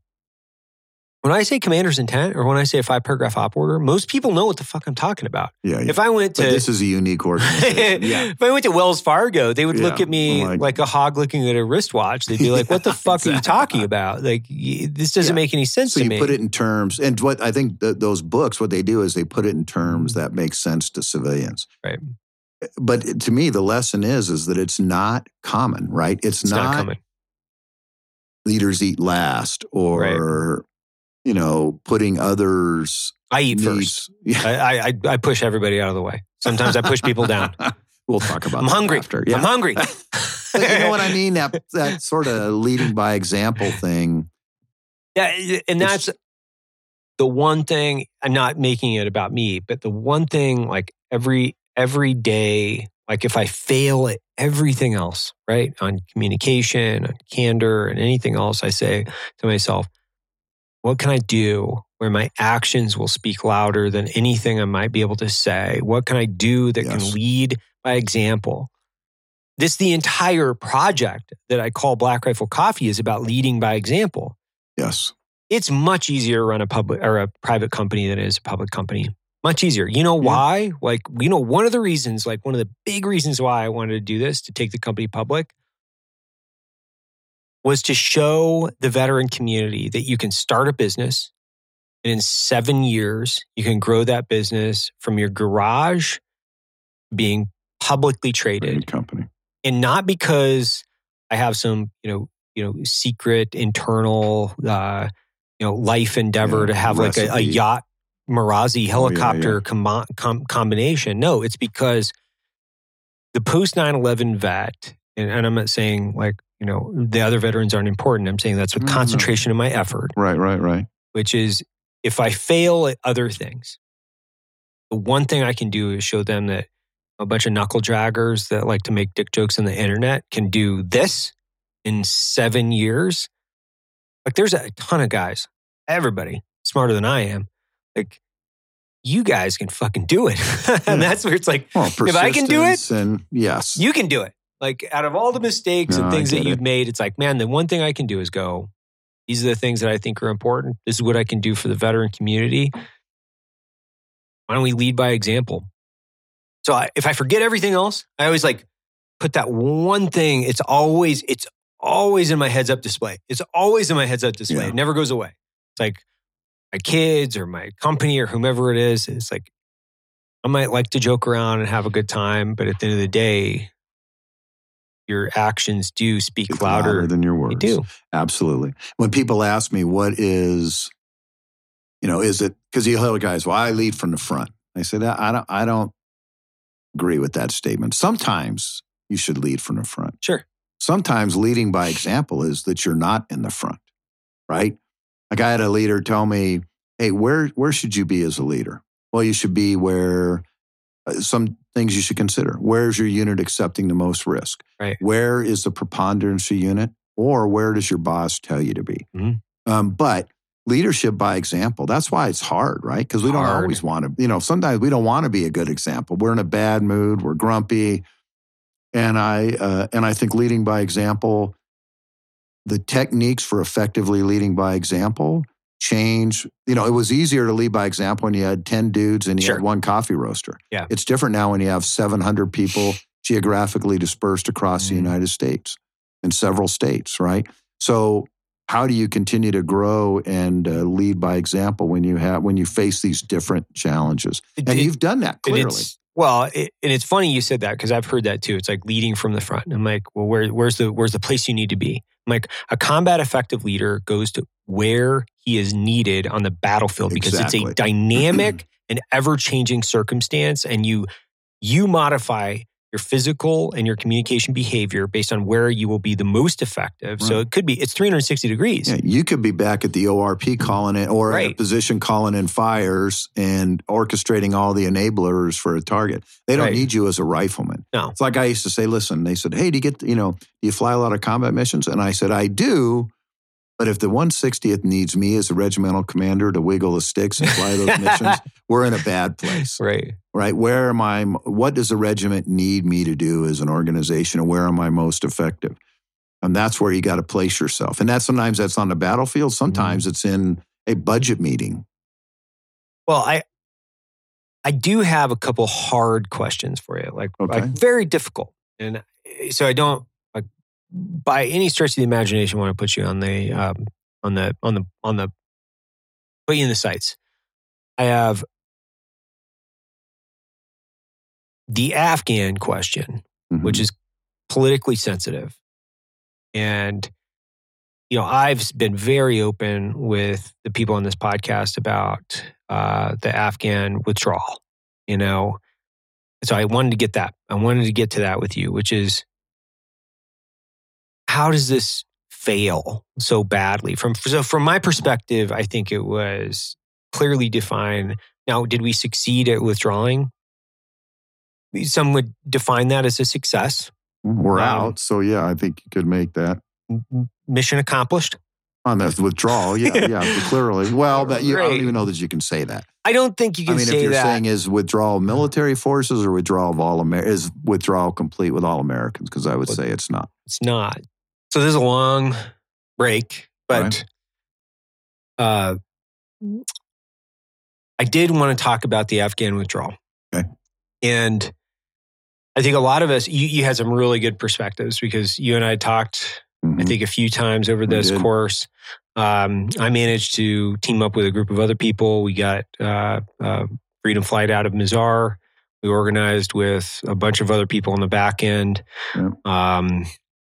when I say commander's intent or when I say a five paragraph op order, most people know what the fuck I'm talking about. Yeah. yeah. If I went But to this is a unique organization. yeah. if I went to Wells Fargo, they would look at me like- like, a hog looking at a wristwatch. They'd be like, "What the Yeah, fuck are you talking about? Like, this doesn't Yeah. make any sense So to you me." put it in terms, and what I think th- those books, what they do is they put it in terms mm-hmm. that make sense to civilians. Right. Eh, but to me, the lesson is is that it's not common, right? It's, it's not, not, leaders eat last, or you know, putting others I eat first. Yeah. I, I I push everybody out of the way. Sometimes I push people down. we'll talk about. It. I'm hungry. After. Yeah. I'm hungry. You know what I mean? That that sort of leading by example thing. Yeah, and It's- that's the one thing. I'm not making it about me, but the one thing, like every every day, like if I fail at everything else, right, on communication, on candor, and anything else, I say to myself, what can I do where my actions will speak louder than anything I might be able to say? What can I do that can lead by example? This the entire project that I call Black Rifle Coffee is about leading by example Yes. it's much easier to run a public or a private company than it is a public company. Much easier. You know Yeah. why? Like, you know, one of the reasons, like one of the big reasons why I wanted to do this to take the company public was to show the veteran community that you can start a business and in seven years, you can grow that business from your garage being publicly traded company. and not because I have some, you know, you know, secret internal, uh, you know, life endeavor Yeah, to have like a, a recipe. yacht Marazi Oh, yeah, helicopter commo- com- combination. No, it's because the post 9-11 vet, and, and I'm not saying like, you know, the other veterans aren't important. I'm saying that's with No, no. concentration of my effort, Right, right, right. which is if I fail at other things, the one thing I can do is show them that a bunch of knuckle draggers that like to make dick jokes on the internet can do this in seven years. Like there's a ton of guys, everybody smarter than I am. Like you guys can fucking do it. and hmm. that's where it's like, Well, If I can do it, and yes, you can do it. Like out of all the mistakes No, and things that you've it. made, it's like, man, the one thing I can do is go, these are the things that I think are important. This is what I can do for the veteran community. Why don't we lead by example? So I, if I forget everything else, I always like put that one thing. It's always, it's always in my heads up display. It's always in my heads up display. Yeah. It never goes away. It's like my kids or my company or whomever it is. It's like, I might like to joke around and have a good time, but at the end of the day, your actions do speak Speak louder. than your They words. do. Absolutely. When people ask me what is, you know, is it because you hear guys, well, I lead from the front. I say that I don't, I don't agree with that statement. Sometimes you should lead from the front. Sure. Sometimes leading by example is that you're not in the front, right? Like I had a leader tell me, hey, where where should you be as a leader? Well, you should be where some things you should consider. Where's your unit accepting the most risk? Right. Where is the preponderance of unit? Or where does your boss tell you to be? Mhm. Um, but leadership by example, that's why it's hard, right? Because we don't Hard. always want to, you know, sometimes we don't want to be a good example. We're in a bad mood, we're grumpy. And I uh, and I think leading by example, the techniques for effectively leading by example change. You know, it was easier to lead by example when you had 10 dudes and you Sure. had one coffee roaster. Yeah. It's different now when you have 700 people geographically dispersed across the Mhm. United States in several states, right? So how do you continue to grow and uh, lead by example when you have when you face these different challenges? And it- you've done that clearly. well, it, and it's funny you said that because I've heard that too. It's like leading from the front. I'm like, well, where, where's the where's the place you need to be? I'm like, a combat effective leader goes to where he is needed on the battlefield because it's a dynamic and ever changing circumstance, and you you modify your physical and your communication behavior based on where you will be the most effective. So it could be it's 360 degrees. Yeah, you could be back at the ORP calling it or in a position calling in fires and orchestrating all the enablers for a target. They don't Right. need you as a rifleman. No. It's like I used to say, listen, they said, hey, do you get, you know, do you fly a lot of combat missions? And I said, I do. But if the 160th needs me as a regimental commander to wiggle the sticks and fly those missions, we're in a bad place, Right. right? Where am I? What does the regiment need me to do as an organization, and where am I most effective? And that's where you got to place yourself. And that sometimes that's on the battlefield. Sometimes it's in a budget meeting. Well, I I do have a couple hard questions for you, like, Okay. like very difficult, and eh, so I don't by any stretch of the imagination want to put you on the um, on the on the on the put you in the sights. I have the Afghan question, Mhm. which is politically sensitive. And, you know, I've been very open with the people on this podcast about uh, the Afghan withdrawal, you know. So I wanted to get that. I wanted to get to that with you, which is how does this fail so badly? From so from my perspective, I think it was clearly defined. Now, did we succeed at withdrawing? Some would define that as a success. We're Um, out. So, yeah, I think you could make that. Mission accomplished. On the withdrawal, yeah, yeah, clearly. Well, but you, I don't even know that you can say that. I don't think you can. I mean, if you're that. saying is withdrawal military forces or withdrawal of all Amer- is withdrawal complete with all Americans? Because I would Well, say it's not. It's not. So this is a long break, but uh, I did want to talk about the Afghan withdrawal. Okay. And I think a lot of us, you, you had some really good perspectives because you and I talked I Mhm. think a few times over this course. Um, I managed to team up with a group of other people. We got uh, uh, Freedom Flight out of Mazar. We organized with a bunch of other people on the back end. Yeah. Um,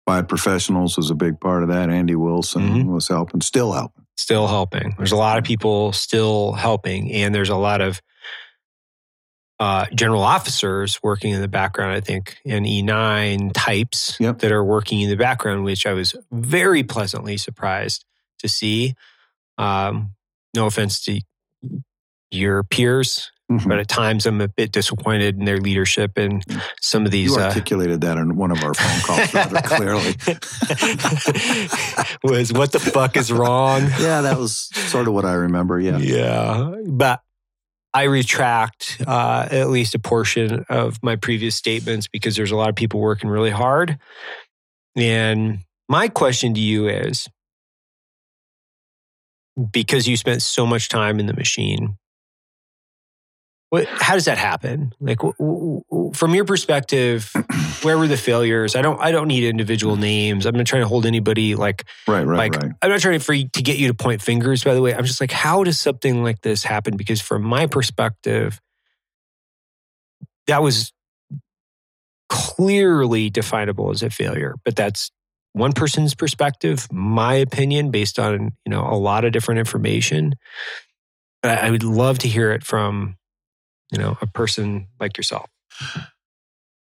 Five professionals was a big part of that. Andy Wilson Mhm. was helping, still helping. still helping. There's a lot of people still helping, and there's a lot of uh, general officers working in the background. I think and E9 types Yep. that are working in the background, which I was very pleasantly surprised to see. Um, no offense to your peers, Mhm. but at times I'm a bit disappointed in their leadership and some of these. you uh, articulated that in one of our phone calls rather clearly. was what the fuck is wrong? Yeah, that was sort of what I remember. Yeah. Yeah. But I retract uh, at least a portion of my previous statements because there's a lot of people working really hard. And my question to you is because you spent so much time in the machine, how does that happen? Like, w- w- w- from your perspective, where were the failures? I don't. I don't need individual names. I'm not trying to hold anybody like Right, right, like right. I'm not trying for you, to get you to point fingers. By the way, I'm just like, how does something like this happen? Because from my perspective, that was clearly definable as a failure. But that's one person's perspective, my opinion, based on you know a lot of different information. But I would love to hear it from you know a person like yourself.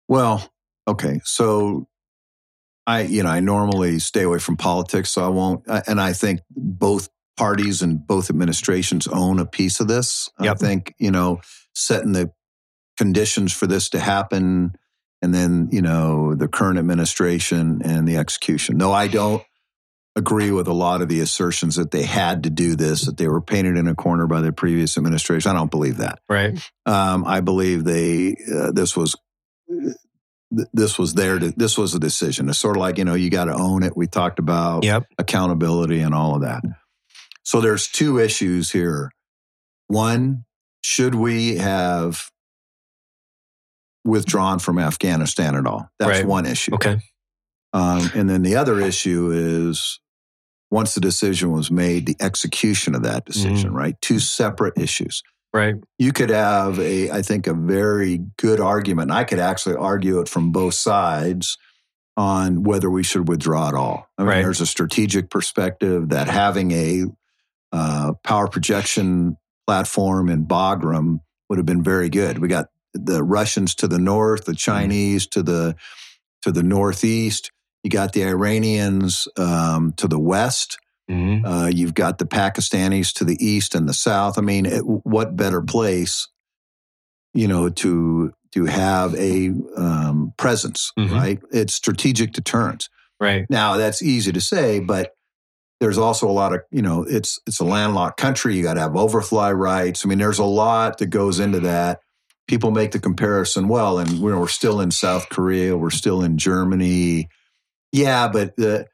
Well, okay. So I, you know, I normally stay away from politics, so I won't. Uh, and I think both parties and both administrations own a piece of this. I think, you know, setting the conditions for this to happen and then, you know, the current administration and the execution. No, I don't agree with a lot of the assertions that they had to do this, that they were painted in a corner by the previous administration. I don't believe that. Right. Um, I believe they uh, this was th- this was there to this was a decision. It's sort of like you know you got to own it. We talked about Yep. accountability and all of that. So there's two issues here. One, should we have withdrawn from Afghanistan at all? That's Right. one issue. Okay. Um, and then the other issue is once the decision was made, the execution of that decision, right? Two separate issues Right. you could have a i think a very good argument i could actually argue it from both sides on whether we should withdraw at all i mean Right. there's a strategic perspective that having a uh, power projection platform in bagram would have been very good we got the russians to the north the chinese to the to the northeast you got the iranians um, to the west Mhm. uh, you've got the Pakistanis to the east and the south. I mean, it, what better place, you know, to to have a um, presence, Mhm. right? It's strategic deterrence. Right. Now, that's easy to say, but there's also a lot of, you know, it's it's a landlocked country. You got to have overfly rights. I mean, there's a lot that goes into that. People make the comparison. Well, and we're, we're still in South Korea. We're still in Germany. Yeah, but the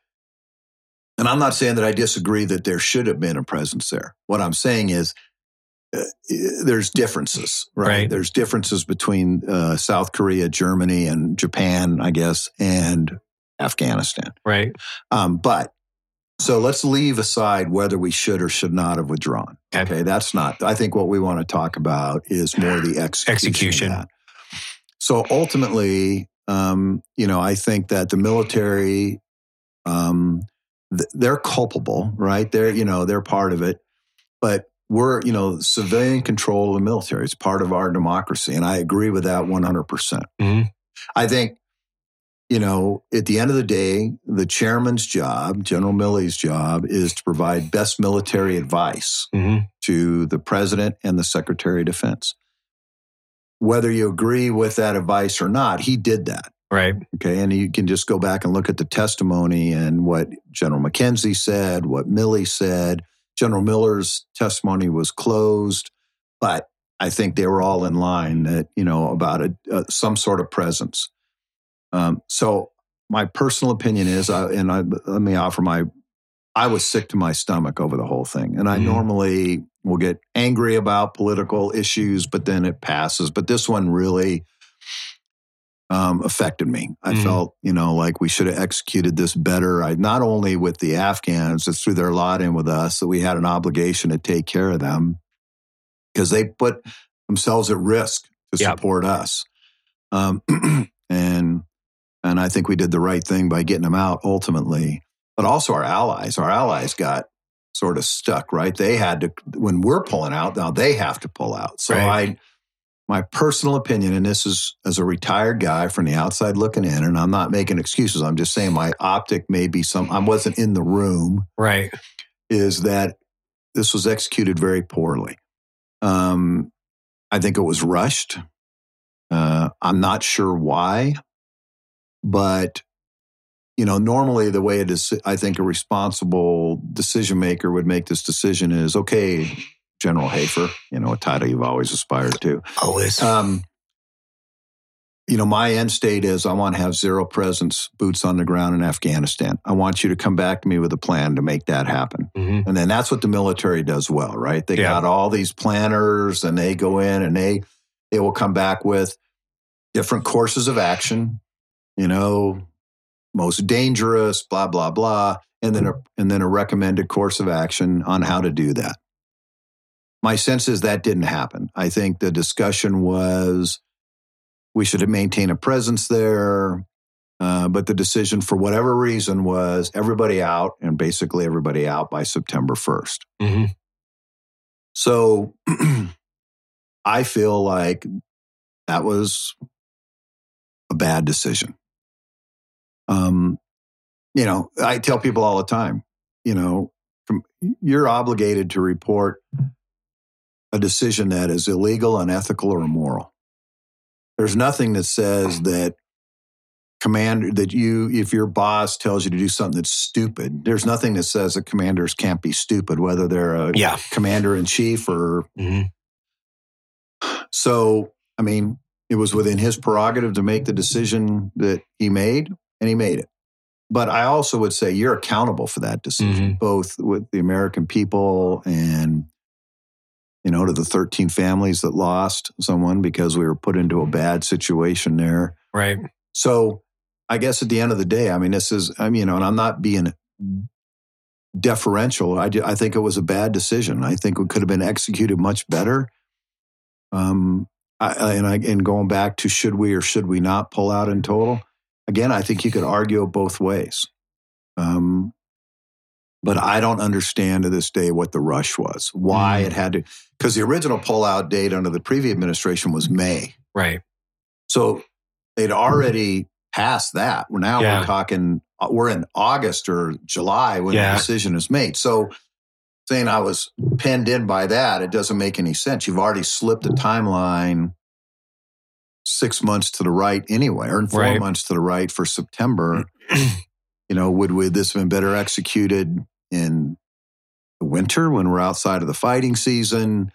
and I'm not saying that I disagree that there should have been a presence there. What I'm saying is uh, there's differences, right? Right. There's differences between uh, South Korea, Germany, and Japan, I guess, and Afghanistan. Right. Um, but so let's leave aside whether we should or should not have withdrawn. Okay. Okay, that's not. I think what we want to talk about is more the execution. Execution. So ultimately, um, you know, I think that the military, um, th- they're culpable, right? They're you know they're part of it, but we're you know civilian control of the military. is part of our democracy, and I agree with that one hundred percent. Mhm. I think you know, at the end of the day, the chairman's job, General Milley's job, is to provide best military advice Mhm. to the president and the secretary of defense. Whether you agree with that advice or not, he did that. Right. Okay. And you can just go back and look at the testimony and what General McKenzie said, what Milley said. General Miller's testimony was closed, but I think they were all in line that, you know, about a, uh, some sort of presence. Um, so my personal opinion is, uh, and I, let me offer my, I was sick to my stomach over the whole thing. And I Mhm. normally will get angry about political issues, but then it passes. But this one really, um, affected me. I Mhm. felt, you know, like we should have executed this better. I not only with the Afghans, it's through their lot in with us that we had an obligation to take care of them because they put themselves at risk to Yep. support us. Um, and and I think we did the right thing by getting them out ultimately. But also our allies, our allies got sort of stuck, right? They had to when we're pulling out, now they have to pull out. So Right. I my personal opinion, and this is as a retired guy from the outside looking in, and I'm not making excuses. I'm just saying my optic may be some I wasn't in the room, Right. is that this was executed very poorly. Um, I think it was rushed. Uh, I'm not sure why, but you know, normally the way it is, I think a responsible decision maker would make this decision is okay, General Hafer, you know, a title you've always aspired to. Always. Um, you know, my end state is I want to have zero presence, boots on the ground in Afghanistan. I want you to come back to me with a plan to make that happen. Mhm. And then that's what the military does well, right? They Yeah. got all these planners and they go in and they they will come back with different courses of action, you know, most dangerous, blah, blah, blah, and then a and then a recommended course of action on how to do that. My sense is that didn't happen. I think the discussion was we should maintain a presence there. Uh, but the decision, for whatever reason, was everybody out and basically everybody out by September 1st. Mhm. So I feel like that was a bad decision. Um, you know, I tell people all the time, you know, you're obligated to report a decision that is illegal, unethical, or immoral. There's nothing that says that commander that you if your boss tells you to do something that's stupid there's nothing that says that commanders can't be stupid whether they're a Yeah. commander in chief or Mhm. so i mean it was within his prerogative to make the decision that he made and he made it but i also would say you're accountable for that decision both with the american people and you know to the 13 families that lost someone because we were put into a bad situation there Right. so I guess at the end of the day, I mean, this is, I mean, you know, and I'm not being deferential. I, I think it was a bad decision. I think it could have been executed much better. Um, I- and I, and going back to should we or should we not pull out in total? Again, I think you could argue both ways. Um, but I don't understand to this day what the rush was, why Mm. it had to, because the original pullout date under the previous administration was May. Right. So they'd already passed that. Well, now Yeah. we're talking, uh, we're in August or July when Yeah. the decision is made. So saying I was penned in by that, it doesn't make any sense. You've already slipped the timeline six months to the right anyway, or four Right. months to the right for September. you know, would, would this have been better executed in the winter when we're outside of the fighting season?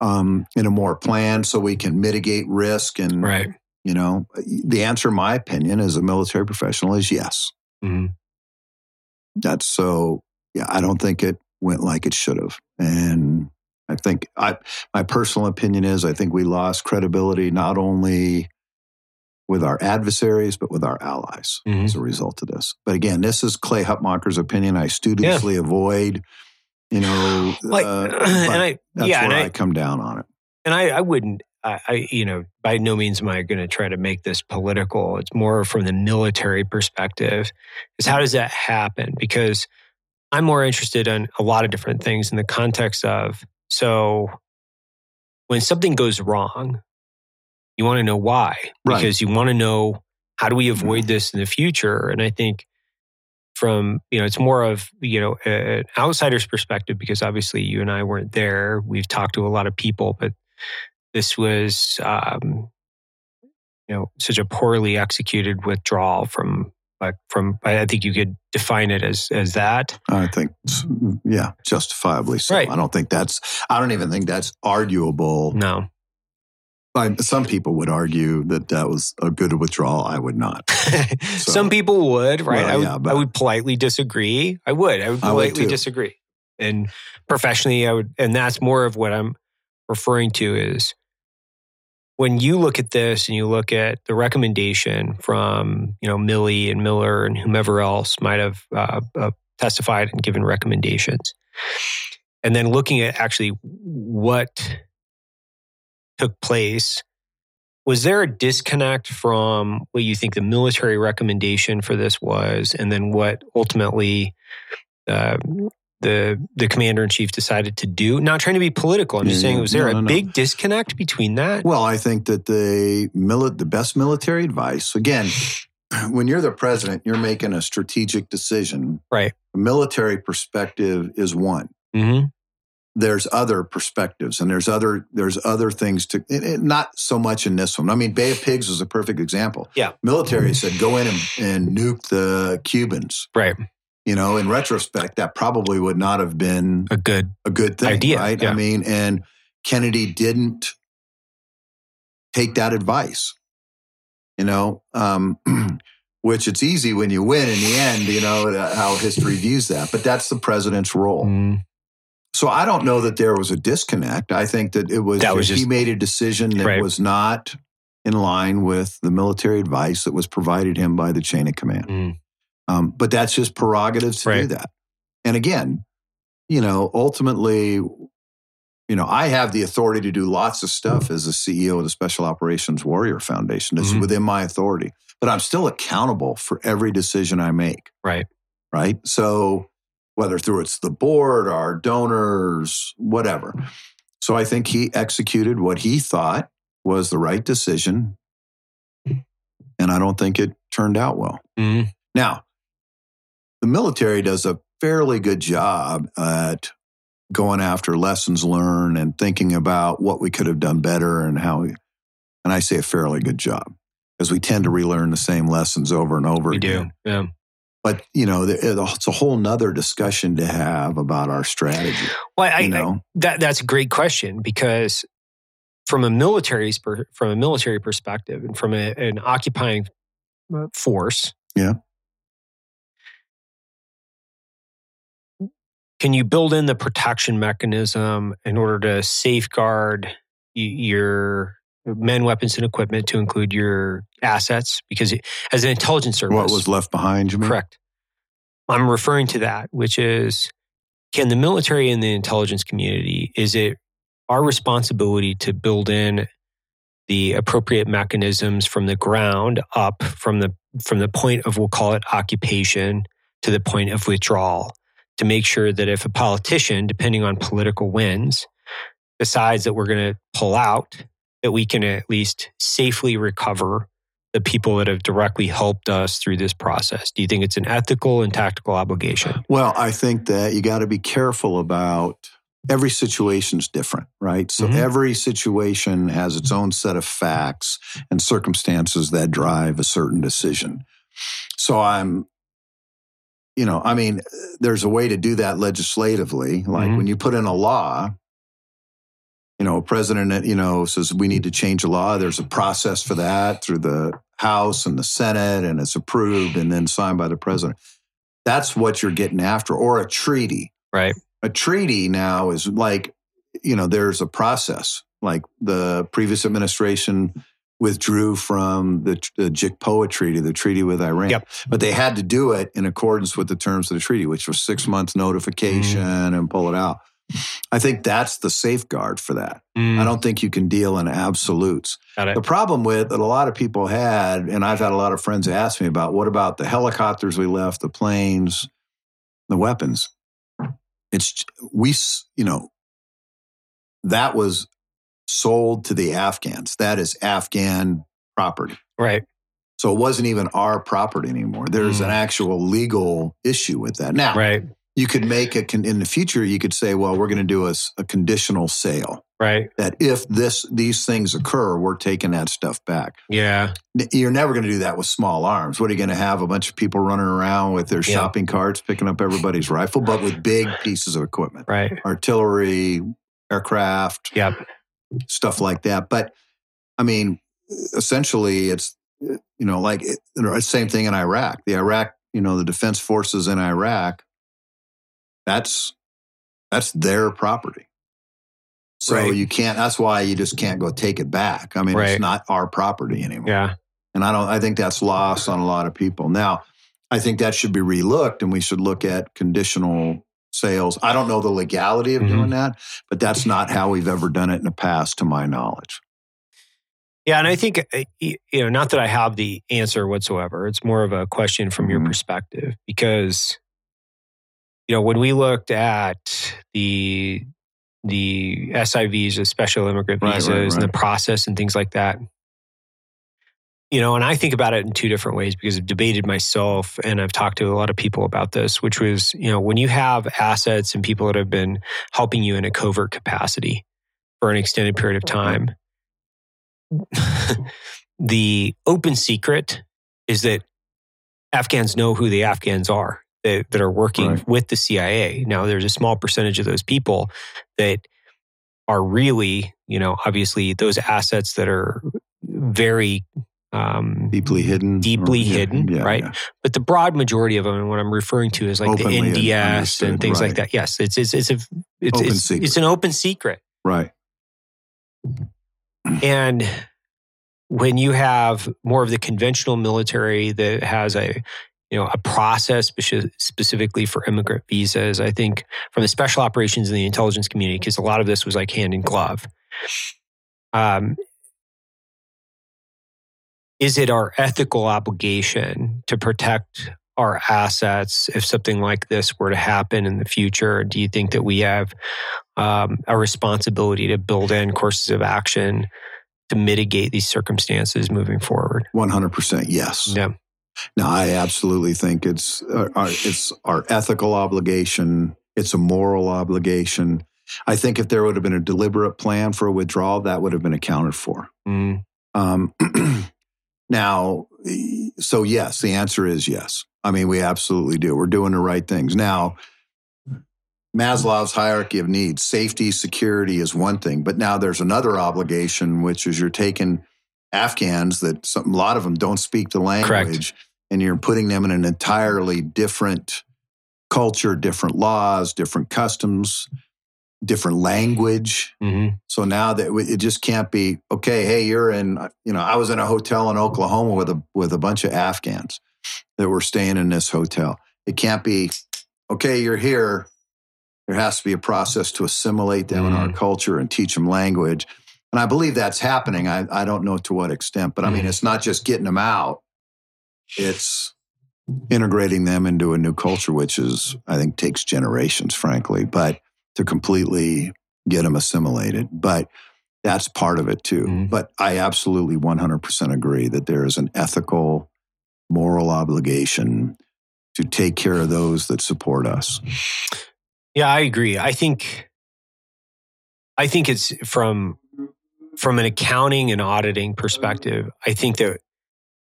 Um, in a more planned so we can mitigate risk and Right. you know, the answer, in my opinion, as a military professional, is yes. Mhm. That's so. Yeah, I don't think it went like it should have, and I think I, my personal opinion is, I think we lost credibility not only with our adversaries but with our allies Mhm. as a result of this. But again, this is Clay Hutmacher's opinion. I studiously avoid, you know, Like, uh, and I, that's yeah, and where I, I, come down on it. and I, I wouldn't, I, I, you know, by no means am I going to try to make this political. It's more from the military perspective. Is how does that happen? Because I'm more interested in a lot of different things in the context of so when something goes wrong, you want to know why Right. because you want to know how do we avoid this in the future. And I think from you know it's more of you know an outsider's perspective because obviously you and I weren't there. We've talked to a lot of people, but this was um, you know such a poorly executed withdrawal from like from I think you could define it as as that. I think, yeah, justifiably so. Right. I don't think that's, I don't even think that's arguable. No, I, some people would argue that that was a good withdrawal. I would not. some people would right. Well, I would yeah, but- I would politely disagree. I would I would I would politely disagree. And professionally, I would, and that's more of what I'm referring to is when you look at this and you look at the recommendation from you know Milley and Miller and whomever else might have uh, uh, testified and given recommendations, and then looking at actually what took place, was there a disconnect from what you think the military recommendation for this was, and then what ultimately uh, the the commander in chief decided to do? Not trying to be political. I'm just Yeah, saying, was there No, a no, no. big disconnect between that? Well, I think that the mili- the best military advice again, when you're the president, you're making a strategic decision. Right. The military perspective is one. hmm There's other perspectives, and there's other there's other things to. It, it- not so much in this one. I mean, Bay of Pigs was a perfect example. Yeah. military said go in and, and nuke the Cubans. Right. You know, in retrospect, that probably would not have been A good. a good thing, Idea, right? yeah. I mean, and Kennedy didn't take that advice, you know, um, which it's easy when you win in the end, you know, uh, how history views that. But that's the president's role. Mm, So I don't know that there was a disconnect. I think that it was, That was he made a decision that Right. was not in line with the military advice that was provided him by the chain of command. mm, Um, but that's just prerogatives to do that. And again, you know, ultimately, you know, I have the authority to do lots of stuff as the CEO of the Special Operations Warrior Foundation. Mhm. is within my authority, but I'm still accountable for every decision I make. Right. Right. So whether through it's the board, our donors, whatever. So I think he executed what he thought was the right decision. And I don't think it turned out well. mm, Now, the military does a fairly good job at going after lessons learned and thinking about what we could have done better and how we, and I say a fairly good job because we tend to relearn the same lessons over and over we again. do. Yeah. But, you know, it's a whole nother discussion to have about our strategy. Well, I, you I, know, that that's a great question because from a military per, from a military perspective and from a, an occupying uh, force, Yeah. Can you build in the protection mechanism in order to safeguard your men, weapons, and equipment to include your assets? Because as an intelligence service, what was left behind, you mean? Correct. I'm referring to that, which is can the military and the intelligence community, is it our responsibility to build in the appropriate mechanisms from the ground up from the from the point of we'll call it occupation to the point of withdrawal to make sure that if a politician depending on political wins decides that we're going to pull out that we can at least safely recover the people that have directly helped us through this process? Do you think it's an ethical and tactical obligation? Well, I think that you got to be careful about every situation's different, right? So Mhm. every situation has its own set of facts and circumstances that drive a certain decision. So I'm you know, I mean, there's a way to do that legislatively. Like Mhm. when you put in a law, you know, a president, you know, says we need to change a law. There's a process for that through the House and the Senate, and it's approved and then signed by the president. That's what you're getting after, or a treaty. Right. A treaty now is like, you know, there's a process. Like the previous administration withdrew from the, the JCPOA treaty, the treaty with Iran. Yep. But they had to do it in accordance with the terms of the treaty, which was six months notification and pull it out. I think that's the safeguard for that. Mm, I don't think you can deal in absolutes. The problem with that a lot of people had, and I've had a lot of friends ask me about, what about the helicopters we left, the planes, the weapons? It's we, you know, that was sold to the Afghans. That is Afghan property. Right. So it wasn't even our property anymore. There's Mm. an actual legal issue with that. Now, Right. you could make a con- in the future. You could say, well, we're going to do a conditional sale Right. that if this these things occur, we're taking that stuff back. Yeah. You're never going to do that with small arms. What are you going to have? A bunch of people running around with their Yeah. shopping carts picking up everybody's rifle, but with big pieces of equipment, Right. artillery, aircraft, Yep. Stuff like that. But I mean, essentially, it's you know like it, you know, the same thing in Iraq. The Iraq, you know, the defense forces in Iraq. That's that's their property. So Right. you can't. That's why you just can't go take it back. I mean, Right. it's not our property anymore. Yeah. And I don't. I think that's lost on a lot of people. Now, I think that should be relooked, and we should look at conditional sales. I don't know the legality of Mhm. doing that, but that's not how we've ever done it in the past, to my knowledge. Yeah, and I think uh, you know, not that I have the answer whatsoever. It's more of a question from your Mhm. perspective because you know when we looked at the the SIVs, the special immigrant Right, right, visas, and the process and things like that. You know, and I think about it in two different ways because I've debated myself and I've talked to a lot of people about this, which was, you know, when you have assets and people that have been helping you in a covert capacity for an extended period of time, the open secret is that Afghans know who the Afghans are that, that are working Right. with the CIA. Now, there's a small percentage of those people that are really, you know, obviously those assets that are very um, Deeply hidden. Deeply or- yeah, hidden, yeah, right? yeah. but the broad majority of them, and what I'm referring to is like Openly the NDS and things like that. Yes, it's it's it's a it's Open it's, it's an open secret. Right. And when you have more of the conventional military that has a you know a process specifically for immigrant visas, I think from the special operations and the intelligence community, because a lot of this was like hand in glove. Um, is it our ethical obligation to protect our assets if something like this were to happen in the future? Do you think that we have um, a responsibility to build in courses of action to mitigate these circumstances moving forward? 100% yes. Yeah. No, I absolutely think it's uh, our, it's our ethical obligation. It's a moral obligation. I think if there would have been a deliberate plan for a withdrawal, that would have been accounted for. Mm, Um, now, so yes, the answer is yes. I mean, we absolutely do. We're doing the right things. Now, Maslow's hierarchy of needs, safety, security is one thing, but now there's another obligation, which is you're taking Afghans that some, a lot of them don't speak the language, and you're putting them in an entirely different culture, different laws, different customs, different language. mhm. So now that it just can't be okay. Hey, you're in. You know, I was in a hotel in Oklahoma with a with a bunch of Afghans that were staying in this hotel. It can't be okay. You're here. There has to be a process to assimilate them in our culture and teach them language. And I believe that's happening. I, I don't know to what extent, but I mean, Mhm. it's not just getting them out. It's integrating them into a new culture, which is, I think, takes generations, frankly, but to completely get them assimilated. But that's part of it too. Mhm. But I absolutely 100% agree that there is an ethical, moral obligation to take care of those that support us. Yeah, I agree. I think I think it's from from an accounting and auditing perspective, I think that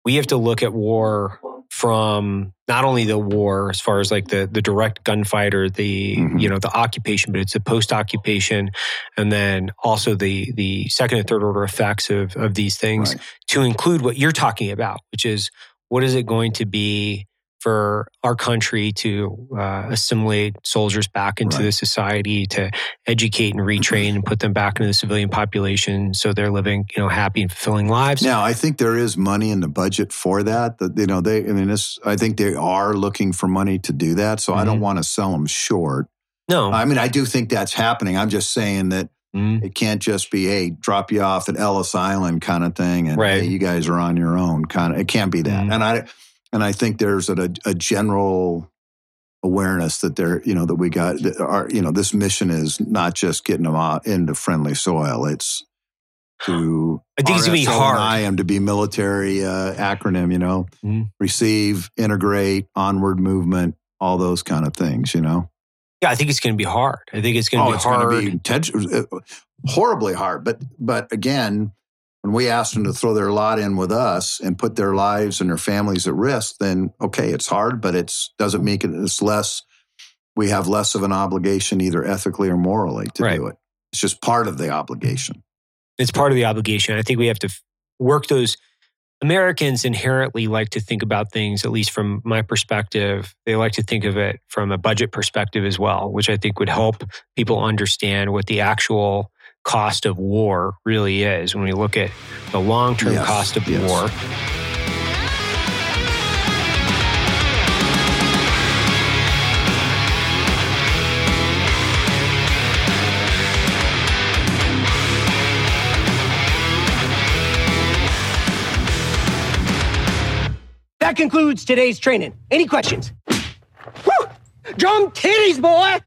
we have to look at war from not only the war as far as like the the direct gunfighter, the Mhm. you know the occupation, but it's the post occupation, and then also the the second and third order effects of of these things Right. to include what you're talking about, which is what is it going to be for our country to uh, assimilate soldiers back into Right. the society, to educate and retrain and put them back into the civilian population, so they're living, you know, happy and fulfilling lives. Now, I think there is money in the budget for that. That you know, they. I mean, this. I think they are looking for money to do that. So I don't Mhm. want to sell them short. no, I mean, I do think that's happening. I'm just saying that Mm, it can't just be, hey, drop you off at Ellis Island kind of thing, and Right. hey, you guys are on your own kind of. It can't be that. Mhm. And I, and I think there's a, a general awareness that there, you know, that we got, that our, you know, this mission is not just getting them out into friendly soil. It's to I think it's gonna be hard. I am to be military uh, acronym, you know, Mhm. receive, integrate, onward movement, all those kind of things, you know. yeah, I think it's going to be hard. I think it's going to Oh, be hard. be intense, uh, horribly hard. But but again, when we ask them to throw their lot in with us and put their lives and their families at risk, then okay, it's hard, but it's doesn't make it it's less. We have less of an obligation, either ethically or morally, to Right. do it. It's just part of the obligation. it's part of the obligation. I think we have to work those. Americans inherently like to think about things, at least from my perspective, they like to think of it from a budget perspective as well, which I think would help people understand what the actual cost of war really is when we look at the long term Yes, cost of yes. war. That concludes today's training. Any questions? Woo! Drum titties, boy!